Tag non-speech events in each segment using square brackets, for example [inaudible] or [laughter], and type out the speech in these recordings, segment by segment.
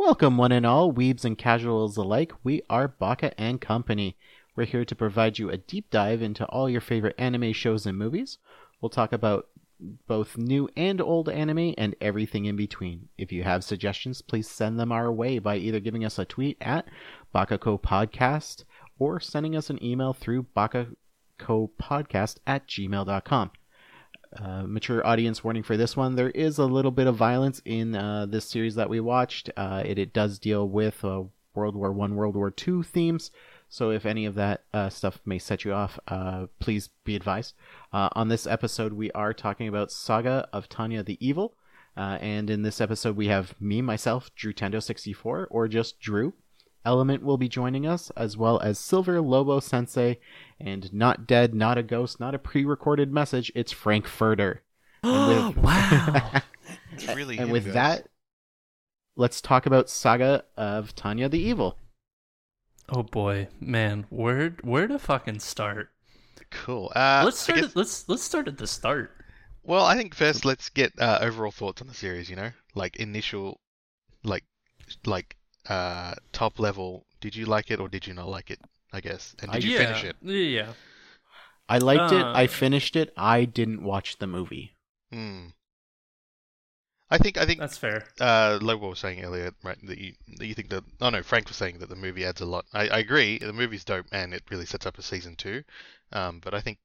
Welcome, one and all, weebs and casuals alike. We are Baka and Company. We're here to provide you a deep dive into all your favorite anime shows and movies. We'll talk about both new and old anime and everything in between. If you have suggestions, please send them our way by either giving us a tweet at Bakako Podcast or sending us an email through bakakopodcast at gmail.com. Uh, mature audience warning for this one. There is a little bit of violence in uh, this series that we watched. Uh, it, it does deal with uh, World War One, World War Two themes. So if any of that uh, stuff may set you off, uh, please be advised. on this episode, we are talking about Saga of Tanya the Evil. and in this episode, we have me, myself, Drew Tendo64, or just Drew. Element will be joining us, as well as Silver Lobo Sensei, and not dead, not a ghost, not a pre-recorded message. It's Frank Furter. [gasps] Oh, wow. It's [laughs] really and with guys. that, let's talk about Saga of Tanya the Evil. Oh boy, man, where where to fucking start? cool. Uh, let's start. guess- At, let's let's start at the start. well, I think first let's get uh, overall thoughts on the series. You know, like initial, like, like uh, top level. Did you like it or did you not like it? I guess. And did I- you yeah, finish it? Yeah. I liked it. Uh, I finished it. I didn't watch the movie. Hmm. I think I think That's fair. uh, Lobo was saying earlier, right, that you that you think that oh no, Frank was saying that the movie adds a lot. I, I agree, the movie's dope and it really sets up a season two. Um, but I think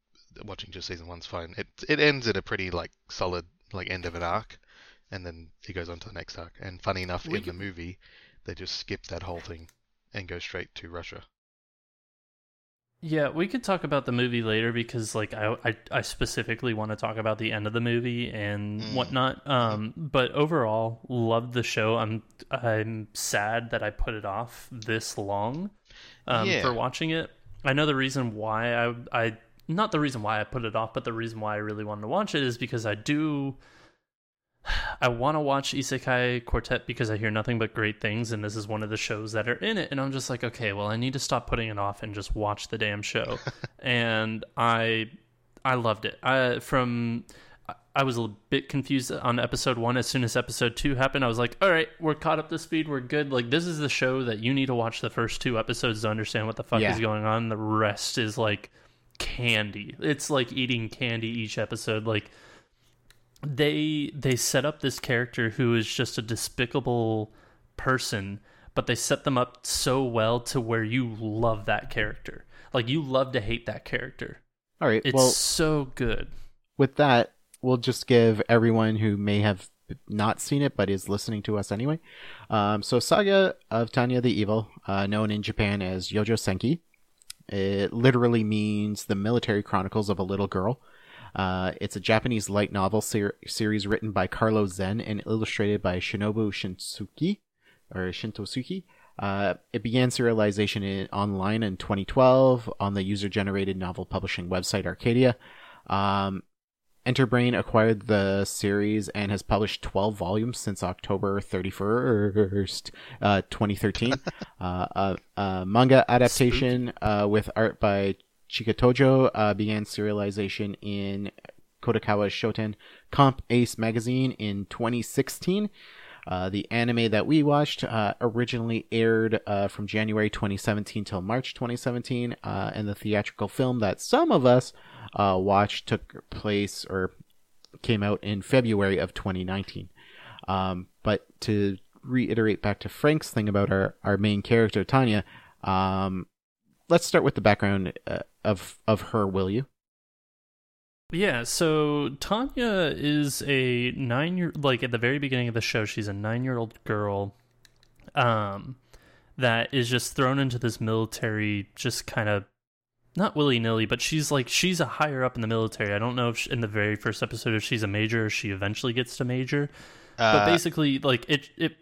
watching just season one's fine. It it ends at a pretty like solid like end of an arc, and then he goes on to the next arc. And funny enough, We in the movie, they just skip that whole thing and go straight to Russia. Yeah, we could talk about the movie later because, like, I I, I specifically want to talk about the end of the movie and Mm. whatnot. Um, but overall, loved the show. I'm I'm sad that I put it off this long, um, Yeah. for watching it. I know the reason why I I not the reason why I put it off, but the reason why I really wanted to watch it is because I do. I want to watch Isekai Quartet because I hear nothing but great things, and this is one of the shows that are in it. And I'm just like, okay, well, I need to stop putting it off and just watch the damn show. [laughs] and I, I loved it. I from, I- was a bit confused on episode one. As soon as episode two happened, I was like, all right, we're caught up to speed. We're good. Like this is the show that you need to watch the first two episodes to understand what the fuck Yeah. is going on. The rest is like candy. It's like eating candy each episode. Like they they set up this character who is just a despicable person, but they set them up so well to where you love that character. Like you love to hate that character. All right. It's well, so good. with that, we'll just give everyone who may have not seen it but is listening to us anyway. Um, so, Saga of Tanya the Evil, uh, known in Japan as Yojo Senki, it literally means the military chronicles of a little girl. Uh, it's a Japanese light novel ser- series written by Carlo Zen and illustrated by Shinobu Shinsuki or Shintosuki. Uh, it began serialization in, online in 2012 on the user-generated novel publishing website Arcadia. Um, Enterbrain acquired the series and has published 12 volumes since October 31st, uh, 2013. [laughs] uh, a, a manga adaptation uh, with art by Chika Tojo uh, began serialization in Kadokawa Shoten Comp Ace magazine in 2016. Uh, the anime that we watched uh, originally aired uh, from January 2017 till March 2017, uh, and the theatrical film that some of us uh, watched took place or came out in February of 2019. Um, but to reiterate back to Frank's thing about our, our main character, Tanya, um, let's start with the background uh, of, of her, will you? Yeah, so Tanya is a nine year like at the very beginning of the show, she's a nine year old girl um that is just thrown into this military just kind of not willy nilly, but she's like she's a higher up in the military. I don't know if she, in the very first episode if she's a major or she eventually gets to major. but Uh, basically like it it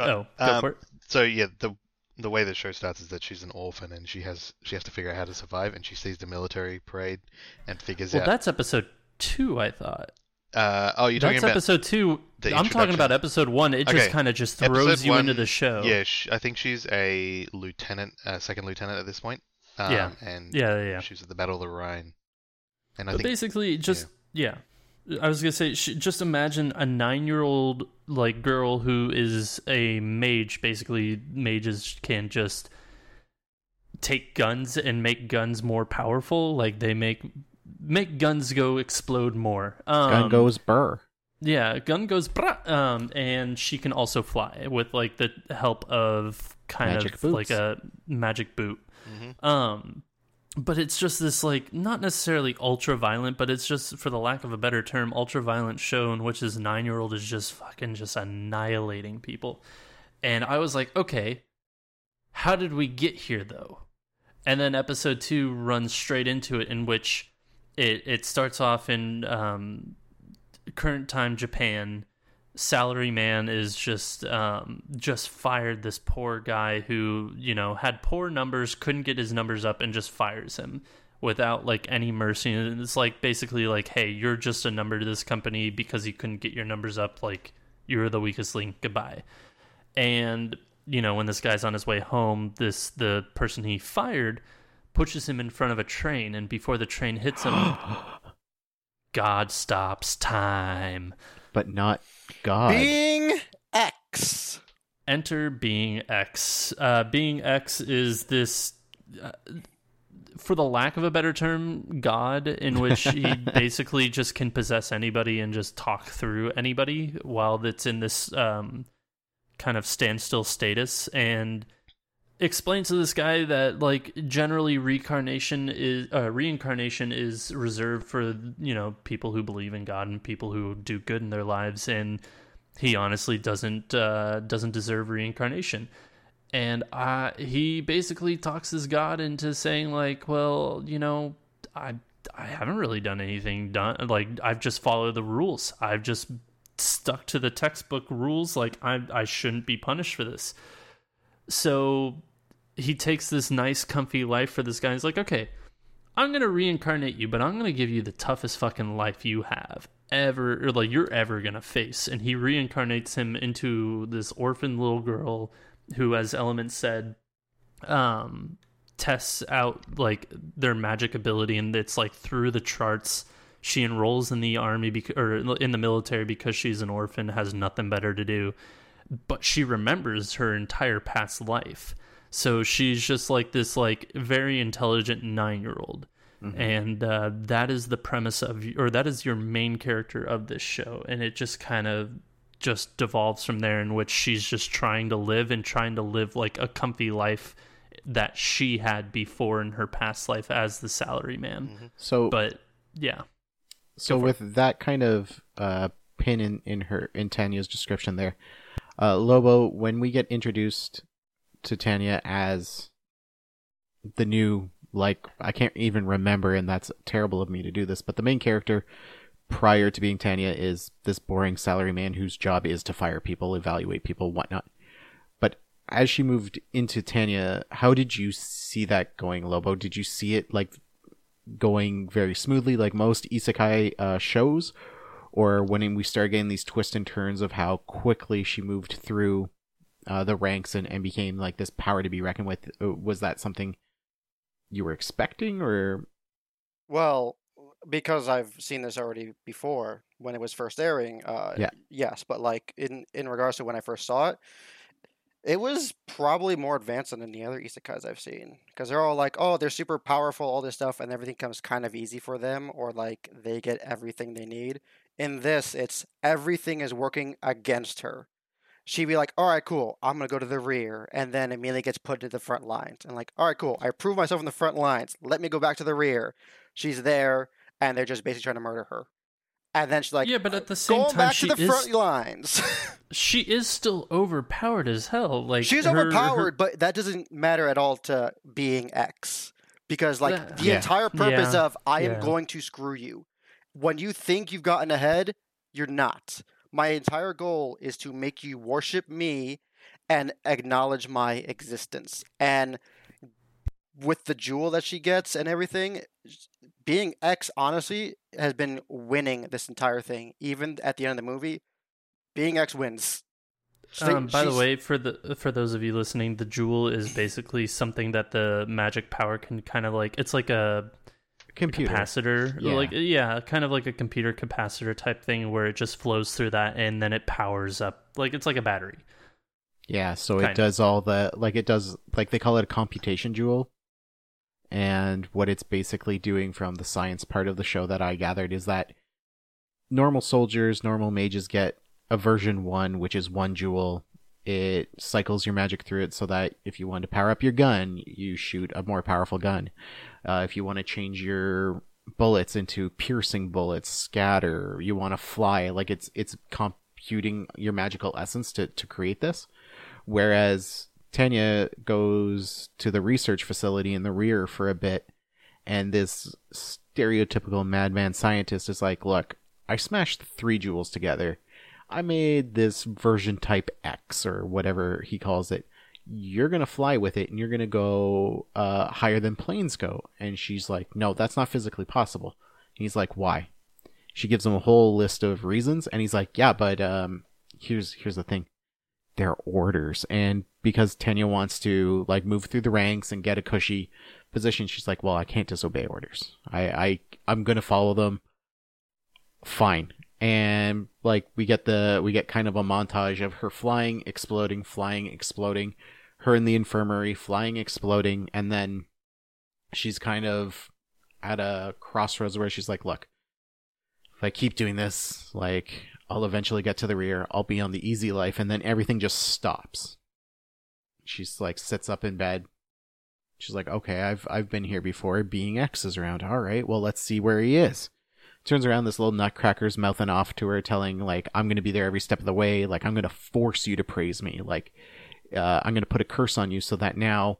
oh, go um, for it. So yeah, the the way the show starts is that she's an orphan and she has she has to figure out how to survive, and she sees the military parade and figures Well, out. Well, that's episode 2, I thought. Uh, oh, you're talking That's about episode 2. the I'm talking about episode 1. It just kind of just throws Episode you into the show. Yeah, sh I think she's a lieutenant, uh, second lieutenant at this point. Um, Yeah. and Yeah, yeah, yeah. she's at the Battle of the Rhine. And I but think basically, just yeah. I was gonna say, just imagine a nine-year-old like girl who is a mage. Basically, mages can just take guns and make guns more powerful. Like they make make guns go explode more. Um, Gun goes burr. yeah, gun goes brah, um, and she can also fly with like the help of kind Magic of boots. like a magic boot. Mhm. Um, but it's just this like not necessarily ultra violent, but it's just for the lack of a better term, ultra violent show in which his nine year old is just fucking just annihilating people. And I was like, okay, how did we get here though? And then episode two runs straight into it, in which it it starts off in um, current time Japan. Salary man is just um, just fired this poor guy who you know had poor numbers, couldn't get his numbers up, and just fires him without like any mercy. And it's like basically like, hey, you're just a number to this company because you couldn't get your numbers up. Like you're the weakest link. Goodbye. And you know when this guy's on his way home, this the person he fired pushes him in front of a train, and before the train hits him, [gasps] God stops time. But not God. Being X. Enter Being X. Uh, Being X is this, uh, for the lack of a better term, God, in which he [laughs] basically just can possess anybody and just talk through anybody while it's in this um, kind of standstill status. And explains to this guy that like generally reincarnation is uh, reincarnation is reserved for you know people who believe in God and people who do good in their lives and he honestly doesn't uh, doesn't deserve reincarnation. And uh, he basically talks his God into saying like well you know I I haven't really done anything done like I've just followed the rules. I've just stuck to the textbook rules. Like I I shouldn't be punished for this. So he takes this nice, comfy life for this guy. He's like, okay, I'm gonna reincarnate you, but I'm gonna give you the toughest fucking life you have ever, or like you're ever gonna face. And he reincarnates him into this orphan little girl who, as Element said, um, tests out like their magic ability, and it's like through the charts. She enrolls in the army bec- or in the military because she's an orphan, has nothing better to do but she remembers her entire past life. So she's just like this like very intelligent 9-year-old. And uh, that is the premise of or that is your main character of this show and it just kind of just devolves from there in which she's just trying to live and trying to live like a comfy life that she had before in her past life as the salary man. Mhm. So But yeah, so Go for with that kind of uh, pin in, in her in Tanya's description there, uh, Lobo, when we get introduced to Tanya as the new like I can't even remember, and that's terrible of me to do this, but the main character prior to being Tanya is this boring salaryman whose job is to fire people, evaluate people, whatnot. But as she moved into Tanya, how did you see that going, Lobo? Did you see it like going very smoothly like most isekai uh, shows or when we started getting these twists and turns of how quickly she moved through uh, the ranks and, and became like this power to be reckoned with uh, was that something you were expecting or Well, because I've seen this already before when it was first airing, uh, Yeah. yes, but like in in regards to when I first saw it, it was probably more advanced than any other isekais I've seen because they're all like, oh, they're super powerful, all this stuff, and everything comes kind of easy for them, or like they get everything they need. In this, it's everything is working against her. She'd be like, all right, cool, I'm gonna go to the rear, and then immediately gets put to the front lines, and like, all right, cool, I proved myself in the front lines. Let me go back to the rear. She's there, and they're just basically trying to murder her. And then she's like, yeah, but at the same going time, back she to the is front lines. [laughs] she is still overpowered as hell. Like She's her- her- overpowered, but that doesn't matter at all to being X. Because like That- the Yeah. entire purpose Yeah, of I am yeah. going to screw you. When you think you've gotten ahead, you're not. My entire goal is to make you worship me and acknowledge my existence. And with the jewel that she gets and everything, being X honestly has been winning this entire thing. Even at the end of the movie, being X wins. She- Um, by the way, for the for those of you listening, the jewel is basically something that the magic power can kind of like. It's like a computer capacitor, Yeah. like yeah, kind of like a computer capacitor type thing where it just flows through that and then it powers up. Like it's like a battery. yeah so it Kinda. does all the like it does like they call it a computation jewel and what it's basically doing from the science part of the show that i gathered is that normal soldiers normal mages get a version 1 which is one jewel it cycles your magic through it so that if you want to power up your gun you shoot a more powerful gun uh, if you want to change your bullets into piercing bullets scatter you want to fly like it's it's computing your magical essence to, to create this whereas Tanya goes to the research facility in the rear for a bit, and this stereotypical madman scientist is like, Look, I smashed three jewels together. I made this version type X, or whatever he calls it. You're to fly with it, and you're to go uh, higher than planes go. And she's like, No, that's not physically possible. And he's like, Why? She gives him a whole list of reasons, and he's like, Yeah, but um, here's here's the thing their orders and because Tanya wants to like move through the ranks and get a cushy position she's like well I can't disobey orders I I I'm to follow them fine and like we get the we get kind of a montage of her flying exploding flying exploding her in the infirmary flying exploding and then she's kind of at a crossroads where she's like look if I keep doing this like I'll eventually get to the rear. I'll be on the easy life, and then everything just stops. She's like sits up in bed. She's like, okay, I've I've been here before. Being X is around. All right, well let's see where he is. Turns around, this little nutcracker's mouthing off to her, telling like, I'm gonna be there every step of the way. Like I'm gonna force you to praise me. Like uh, I'm gonna put a curse on you so that now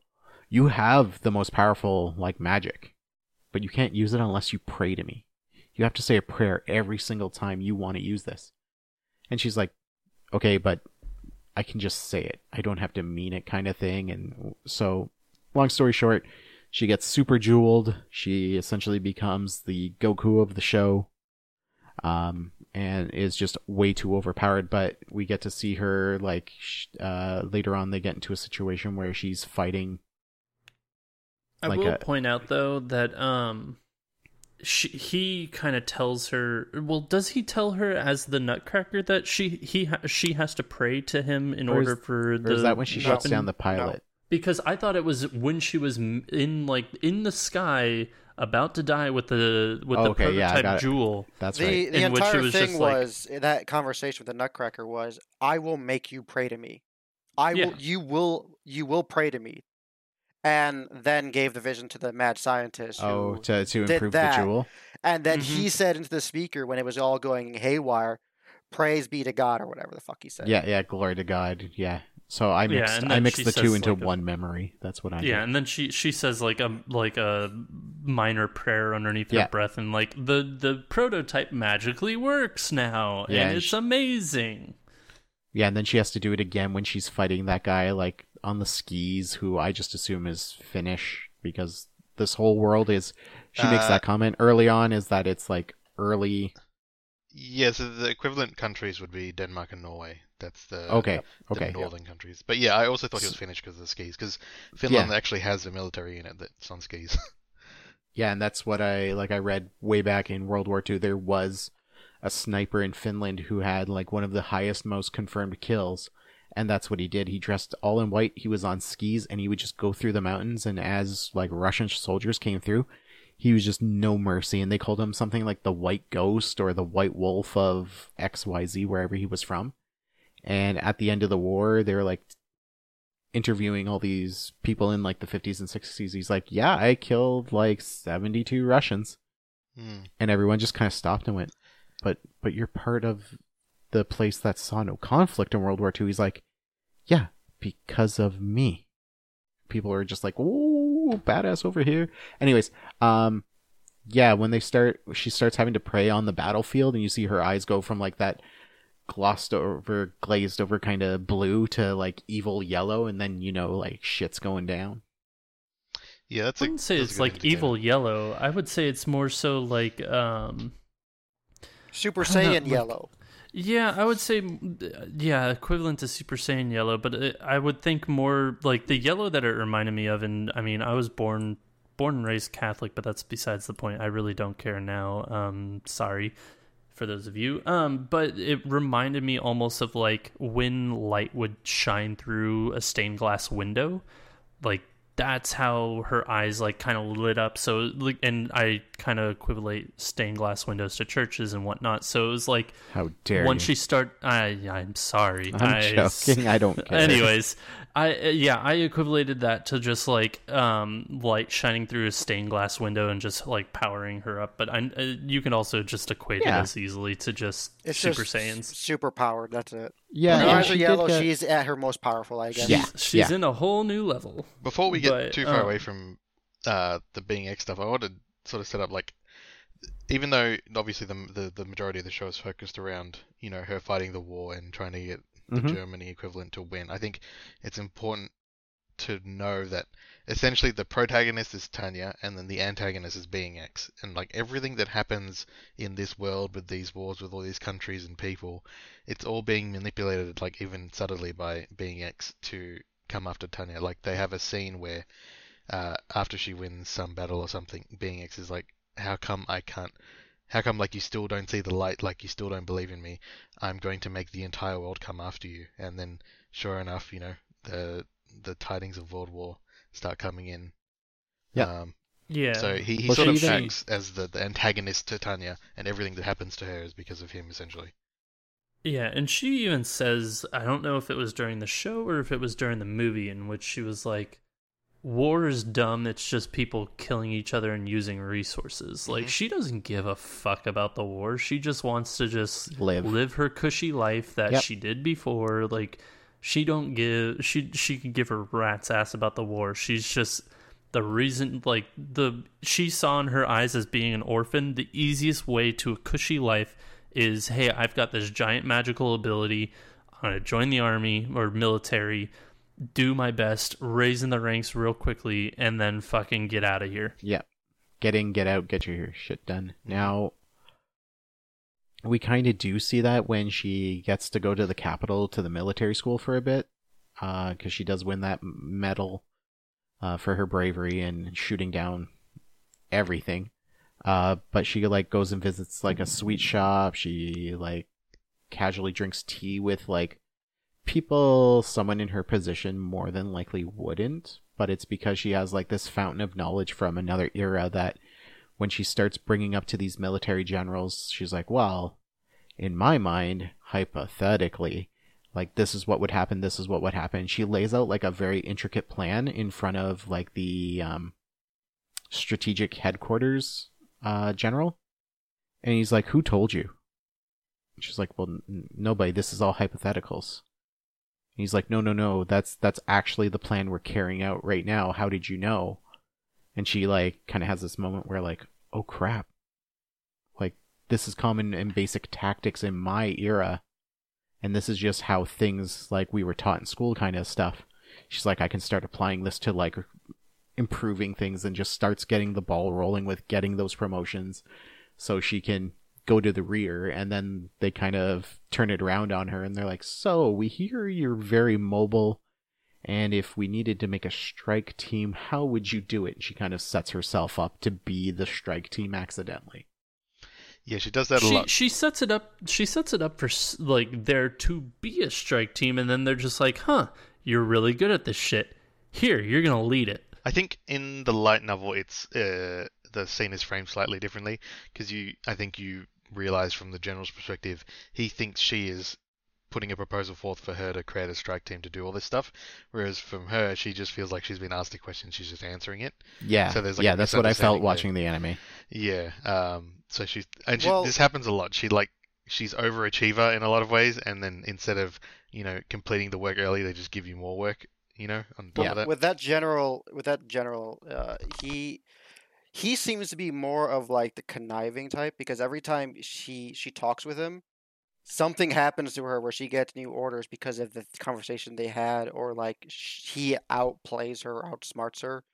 you have the most powerful like magic, but you can't use it unless you pray to me. You have to say a prayer every single time you want to use this. And she's like, okay, but I can just say it. I don't have to mean it, kind of thing. And so, long story short, she gets super jeweled. She essentially becomes the Goku of the show. Um, and is just way too overpowered. But we get to see her, like, uh, later on, they get into a situation where she's fighting. I Like will a- point out though that um, she he kind of tells her. Well, does he tell her as the Nutcracker that she he she has to pray to him in Or is- order for the Or is that when she shuts weapon? down the pilot? Because I thought it was when she was in like in the sky about to die with the with the Okay, yeah, prototype got it. jewel. That's the right. the In which it entire was thing just like- was that conversation with the Nutcracker was, "I will make you pray to me. I Yeah. will. You will. You will pray to me." and then gave the vision to the mad scientist. Who Oh, to to did improve that. the jewel. And then Mm-hmm. he said into the speaker when it was all going haywire, "Praise be to God" or whatever the fuck he said. Yeah, yeah, glory to God. Yeah. So I Yeah, mixed and I mixed the two into like, a- one memory. That's what I do. Yeah, did. and then she she says like a like a minor prayer underneath Yeah. her breath, and like the the prototype magically works now, Yeah, and and it's sh- amazing. Yeah, and then she has to do it again when she's fighting that guy like on the skis who I just assume is Finnish because this whole world is she makes Uh, that comment early on is that it's like early Yeah, so the equivalent countries would be Denmark and Norway. That's the Okay, the okay. northern countries. But yeah, I also thought he was Finnish because of the skis. Because Finland actually has a military in it that's on skis. [laughs] Yeah, and that's what I like I read way back in World War II there was a sniper in Finland who had like one of the highest most confirmed kills and that's what he did. He dressed all in white, he was on skis and he would just go through the mountains and as like Russian soldiers came through, he was just no mercy and they called him something like the white ghost or the white wolf of XYZ wherever he was from. And at the end of the war, they were like interviewing all these people in like the 50s and 60s. He's like, "Yeah, I killed like 72 Russians." Hmm. And everyone just kind of stopped and went, "But but you're part of the place that saw no conflict in World War II." He's like, "Yeah, because of me." People are just like, "Ooh, badass over here." Anyways, um yeah, when they start she starts having to pray on the battlefield and you see her eyes go from like that glossed over glazed over kind of blue to like evil yellow and then you know like shit's going down. Yeah, that's I a, wouldn't say that's it's like indicator. evil yellow. I would say it's more so like um Super I don't know, Saiyan like- yellow. Yeah, I would say, yeah, equivalent to Super Saiyan yellow, but it, I would think more like the yellow that it reminded me of. And I mean, I was born born and raised Catholic, but that's besides the point. I really don't care now. Um, sorry for those of you. Um, but it reminded me almost of like when light would shine through a stained glass window, like that's how her eyes like kind of lit up so like and i kind of equivalate stained glass windows to churches and whatnot so it was like How dare once you. she start i i'm sorry I'm I, joking. I don't [laughs] care. anyways i uh, yeah i equivalated that to just like um light shining through a stained glass window and just like powering her up but i uh, you can also just equate Yeah. it as easily to just It's super just saiyans super powered. That's it. Yeah, When her eyes she are yellow. get- She's at her most powerful, I guess. Yeah. she's in a whole new level Before we get But, too far uh, away from uh, the being X stuff, I want to sort of set up like, even though obviously the, the the majority of the show is focused around you know her fighting the war and trying to get the Mhm. Germany equivalent to win, I think it's important to know that essentially the protagonist is Tanya and then the antagonist is Being X, and like everything that happens in this world with these wars with all these countries and people, it's all being manipulated like even subtly by Being X to come after Tanya. Like they have a scene where uh, after she wins some battle or something, Being X is like, "How come I can't? How come like you still don't see the light? Like you still don't believe in me? I'm going to make the entire world come after you." And then, sure enough, you know the the tidings of World War start coming in. Yeah. Um, yeah so he, he Well, sort of even- acts as the, the antagonist to Tanya, and everything that happens to her is because of him, essentially. Yeah, and she even says, I don't know if it was during the show or if it was during the movie, in which she was like, War is dumb. It's just people killing each other and using resources. Like, Mhm. she doesn't give a fuck about the war. She just wants to just Live. her cushy life that Yep. she did before. Like, she don't give, she, she can give her rat's ass about the war. She's just the reason, like, the, she saw in her eyes as being an orphan, the easiest way to a cushy life is hey, I've got this giant magical ability. I'm gonna join the army or military, do my best, raise in the ranks real quickly, and then fucking get out of here. Yeah. Get in, get out, get your shit done. Now, we kind of do see that when she gets to go to the capital to the military school for a bit, because she does win that medal uh, for her bravery and shooting down everything. Uh, but she like goes and visits like a sweet shop. She like casually drinks tea with like people someone in her position more than likely wouldn't but it's because she has like this fountain of knowledge from another era that when she starts bringing up to these military generals she's like well in my mind hypothetically like this is what would happen, this is what would happen. She lays out like a very intricate plan in front of like the um, strategic headquarters uh, general, and he's like, "Who told you?" She's like, "Well, n- nobody. This is all hypotheticals." He's like, "No, no, no. That's that's actually the plan we're carrying out right now. How did you know?" And she like kind of has this moment where like, "Oh crap." Like this is common and basic tactics in my era and this is just how things like we were taught in school kind of stuff she's like i can start applying this to like improving things and just starts getting the ball rolling with getting those promotions so she can go to the rear and then they kind of turn it around on her and they're like so we hear you're very mobile and if we needed to make a strike team how would you do it and she kind of sets herself up to be the strike team accidentally Yeah, she does that a she lot. she sets it up. She sets it up for like there to be a strike team, and then they're just like, "Huh, you're really good at this shit. Here, you're gonna lead it." I think in the light novel, it's uh, the scene is framed slightly differently because you, I think you realize from the general's perspective, he thinks she is putting a proposal forth for her to create a strike team to do all this stuff, whereas from her, she just feels like she's been asked a question, she's just answering it. yeah So there's like yeah that's what i felt misunderstanding there. watching the anime Yeah. Um. So she's and she, Well- this happens a lot. She like she's overachiever in a lot of ways, and then instead of you know completing the work early, they just give you more work. You know, on top Yeah. of that. with that general with that general uh, he he seems to be more of like the conniving type because every time she she talks with him something happens to her where she gets new orders because of the conversation they had or like he outplays her outsmarts her.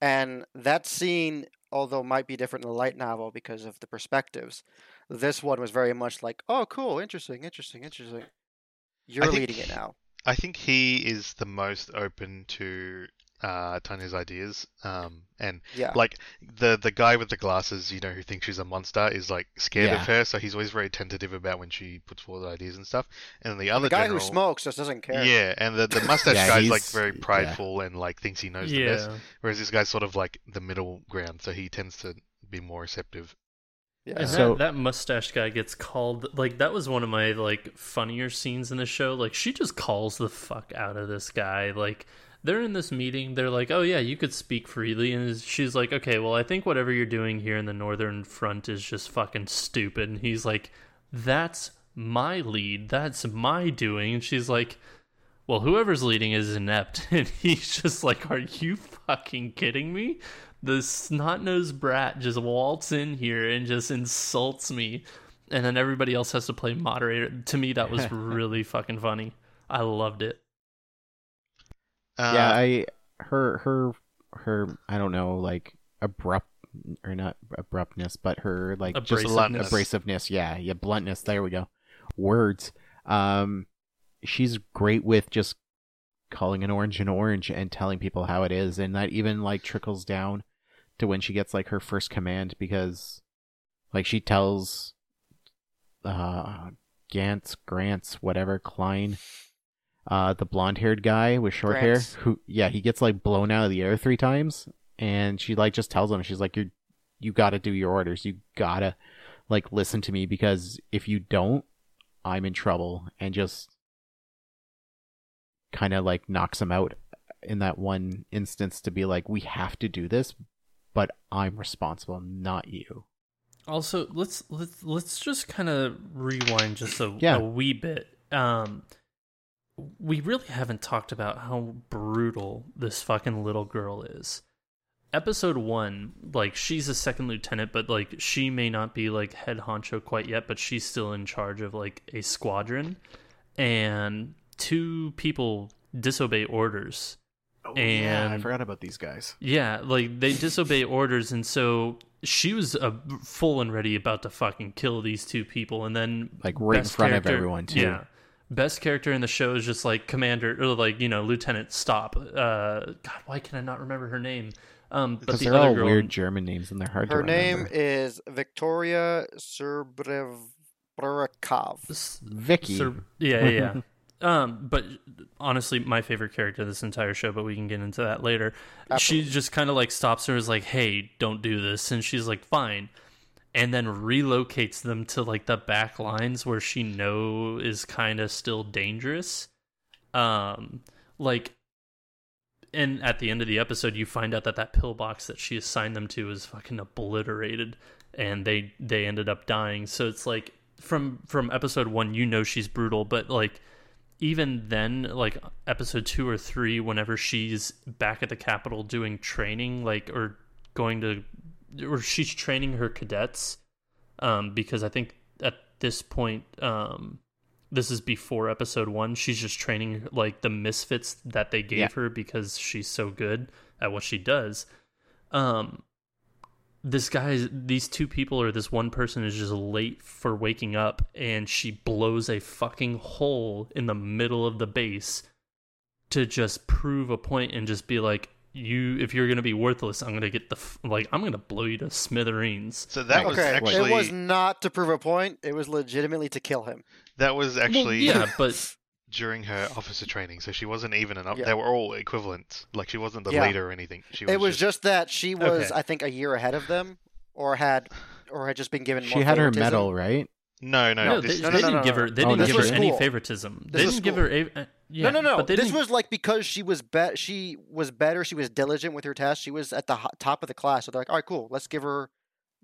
And that scene although might be different in the light novel because of the perspectives this one was very much like oh cool interesting interesting interesting. You're leading it now. I think he is the most open to uh, Tanya's ideas. Um, and yeah like the the guy with the glasses, you know, who thinks she's a monster, is like scared Yeah. of her, so he's always very tentative about when she puts forward ideas and stuff. And the other the guy general, who smokes just doesn't care yeah, and the the mustache [laughs] Yeah, guy's like he's- very yeah. prideful and like thinks he knows the best, whereas this guy's sort of like the middle ground, so he tends to be more receptive. yeah and So- that, that mustache guy gets called. Like that was one of my like funnier scenes in the show. Like she just calls the fuck out of this guy. Like they're in this meeting. They're like, "Oh yeah, you could speak freely," and she's like, "Okay, well, I think whatever you're doing here in the Northern Front is just fucking stupid." And he's like, "That's my lead. That's my doing." And she's like. Well, whoever's leading is inept, [laughs] and he's just like, "Are you fucking kidding me?" The snot-nosed brat just waltz in here and just insults me, and then everybody else has to play moderator. To me, that was [laughs] really fucking funny. I loved it. Uh, yeah i her her her i don't know like abrupt or not abruptness but her like just Abrasiveness. abrasiveness. Yeah yeah bluntness. There we go. Words. Um she's great with just calling an orange an orange and telling people how it is and that even like trickles down to when she gets like her first command because like she tells uh Gantz, Grants, whatever, Klein, uh, the blonde haired guy with short Grants. hair, who, yeah, he gets like blown out of the air three times, and she like just tells him, she's like, "You, you gotta do your orders. You gotta like listen to me because if you don't, I'm in trouble." And just kind of like knocks him out in that one instance to be like, "We have to do this, but I'm responsible, not you." Also, let's let's let's just kind of rewind just a, Yeah. a wee bit. Um, we really haven't talked about how brutal this fucking little girl is. Episode one, like she's a second lieutenant, but like she may not be like head honcho quite yet, but she's still in charge of like a squadron, and two people disobey orders. Oh, yeah, I forgot about these guys. Yeah, like they disobey [laughs] orders, and so she was uh, full and ready about to fucking kill these two people, and then Like, right in front of everyone, too. Yeah, best character in the show is just like commander or like you know lieutenant. Stop. Uh, God, why can I not remember her name? Um, but Because the they're other all girl, weird German names and they're hard Her to name is Victoria Serbrevikov. Vicky. Sir- yeah, yeah, yeah. [laughs] um, but honestly, my favorite character of this entire show, but we can get into that later. Absolutely. She just kind of like stops her, is like, "Hey, don't do this," and she's like, "Fine." And then relocates them to like the back lines where she know is kind of still dangerous. Um, like, and at the end of the episode, you find out that that pillbox that she assigned them to is fucking obliterated, and they they ended up dying. So it's like from from episode one, you know she's brutal, but like even then, like episode two or three, whenever she's back at the capital doing training, like or going to, or she's training her cadets, um, because I think at this point, um, this is before episode one. She's just training like the misfits that they gave Yeah. her because she's so good at what she does. Um, this guy, these two people, or this one person is just late for waking up, and she blows a fucking hole in the middle of the base to just prove a point and just be like, "You, if you're gonna be worthless, I'm gonna get the f- like, I'm gonna blow you to smithereens." So that was okay, actually it was not to prove a point. It was legitimately to kill him. that was actually yeah, [laughs] but during her officer training, so she wasn't even an. Op- Yeah. They were all equivalent. Like she wasn't the Yeah. leader or anything. She was It was just that she was, Okay. I think, a year ahead of them, or had, or had just been given. She more had her medal, right? No, no, no, this, they, no, they no, didn't no, give no. her. They Oh, didn't this give her was any school. favoritism. This they was didn't give her. A, uh, yeah, no, no, no. But they This didn't- was like because she was be- she was better. She was diligent with her test. She was at the ho- top of the class. So they're like, all right, cool. Let's give her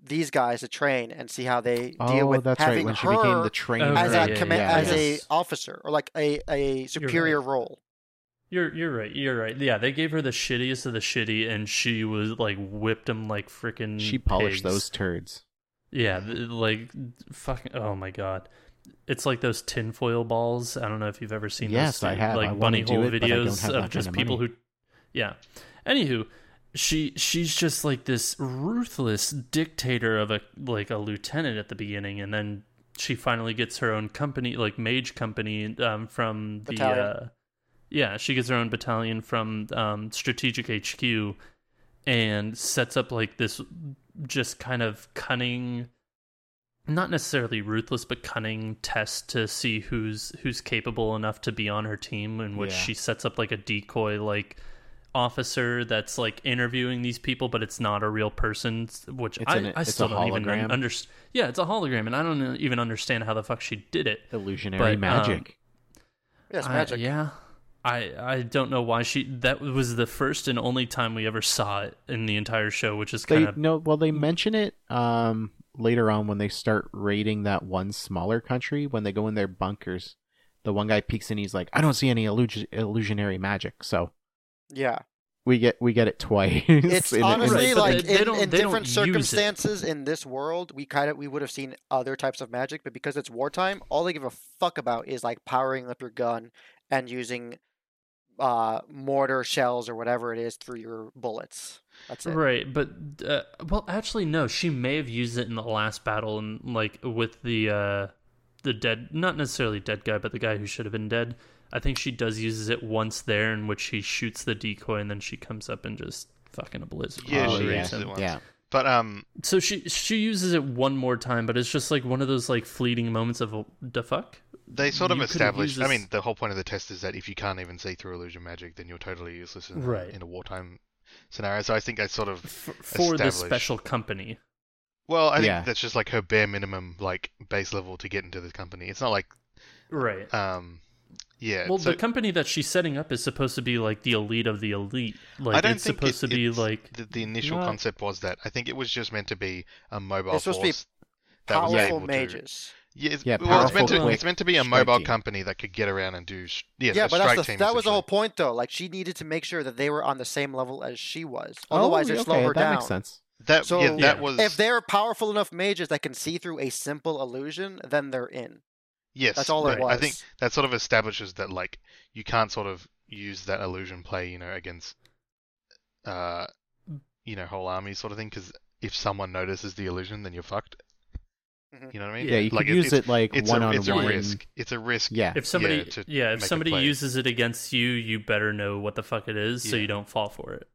these guys to train and see how they deal Oh, with that's right. having When she her became the trainer, Oh, as right, a yeah, command, yeah, as a yes. officer or like a a superior role. You're you're right. You're right. Yeah, they gave her the shittiest of the shitty, and she was like whipped them like freaking. she polished pigs. those turds. Yeah, like fucking. Oh my god, it's like those tinfoil balls. I don't know if you've ever seen. Yes, those, I have. Like I bunny hole it, but I don't videos of just of people money. who. Yeah. Anywho, she she's just like this ruthless dictator of a like a lieutenant at the beginning, and then she finally gets her own company, like mage company, um, from the. Battalion. Uh, yeah, she gets her own battalion from um, Strategic HQ, and sets up like this just kind of cunning not necessarily ruthless but cunning test to see who's who's capable enough to be on her team in which Yeah. she sets up like a decoy like officer that's like interviewing these people but it's not a real person which It's I, an- I it's still a don't even understand yeah it's a hologram and I don't even understand how the fuck she did it Illusionary But, um, magic. Yes, I- magic. yeah. I I don't know why she that was the first and only time we ever saw it in the entire show, which is they kind of no, well, they mention it um later on when they start raiding that one smaller country when they go in their bunkers. The one guy peeks in, he's like, "I don't see any illus- illusionary magic." So Yeah. we get we get it twice. [laughs] It's in- in- honestly Right, but like they- they in, don't- in different circumstances in this world, we kind of we would have seen other types of magic, but because it's wartime, all they give a fuck about is like powering up your gun and using uh mortar shells or whatever it is through your bullets. That's it. right. But uh, well, actually, no. She may have used it in the last battle, and like with the uh the dead, not necessarily dead guy, but the guy who should have been dead. I think she does uses it once there, in which he shoots the decoy, and then she comes up and just fucking obliterates Yeah, Oh, she yeah. uses it once. yeah. But um, So she she uses it one more time, but it's just like one of those like fleeting moments of the fuck. They sort of You established. used I mean, the whole point of the test is that if you can't even see through illusion magic, then you're totally useless in, a- Right. in a wartime scenario. So I think I sort of F- for this established- special company. Well, I think Yeah. that's just like her bare minimum, like base level to get into this company. It's not like, Right. um, yeah. well, so the company that she's setting up is supposed to be like the elite of the elite. Like I don't it's think supposed it- to be it's- like the, the initial What? concept was that. I think it was just meant to be a mobile It's supposed to be force that was Powerful able to. Mages. Yeah, it's, Yeah, well, it's meant to it's meant to be a mobile team. company that could get around and do. Yeah, Yeah, but that's the, team, that was the whole point, though. Like she needed to make sure that they were on the same level as she was. Oh, Otherwise, okay, it'd slow her that down. makes sense. That So- yeah, that was If they're powerful enough mages that can see through a simple illusion, then they're in. yes. That's all it was. I think that sort of establishes that like you can't sort of use that illusion play, you know, against, uh, you know, whole armies sort of thing. Because if someone notices the illusion, then you're fucked. Mhm. You know what I mean? Yeah, you like, could use it like one a, on it's a one. risk. It's a risk. Yeah. if somebody yeah, to yeah, if somebody play. uses it against you, you better know what the fuck it is so you don't fall for it.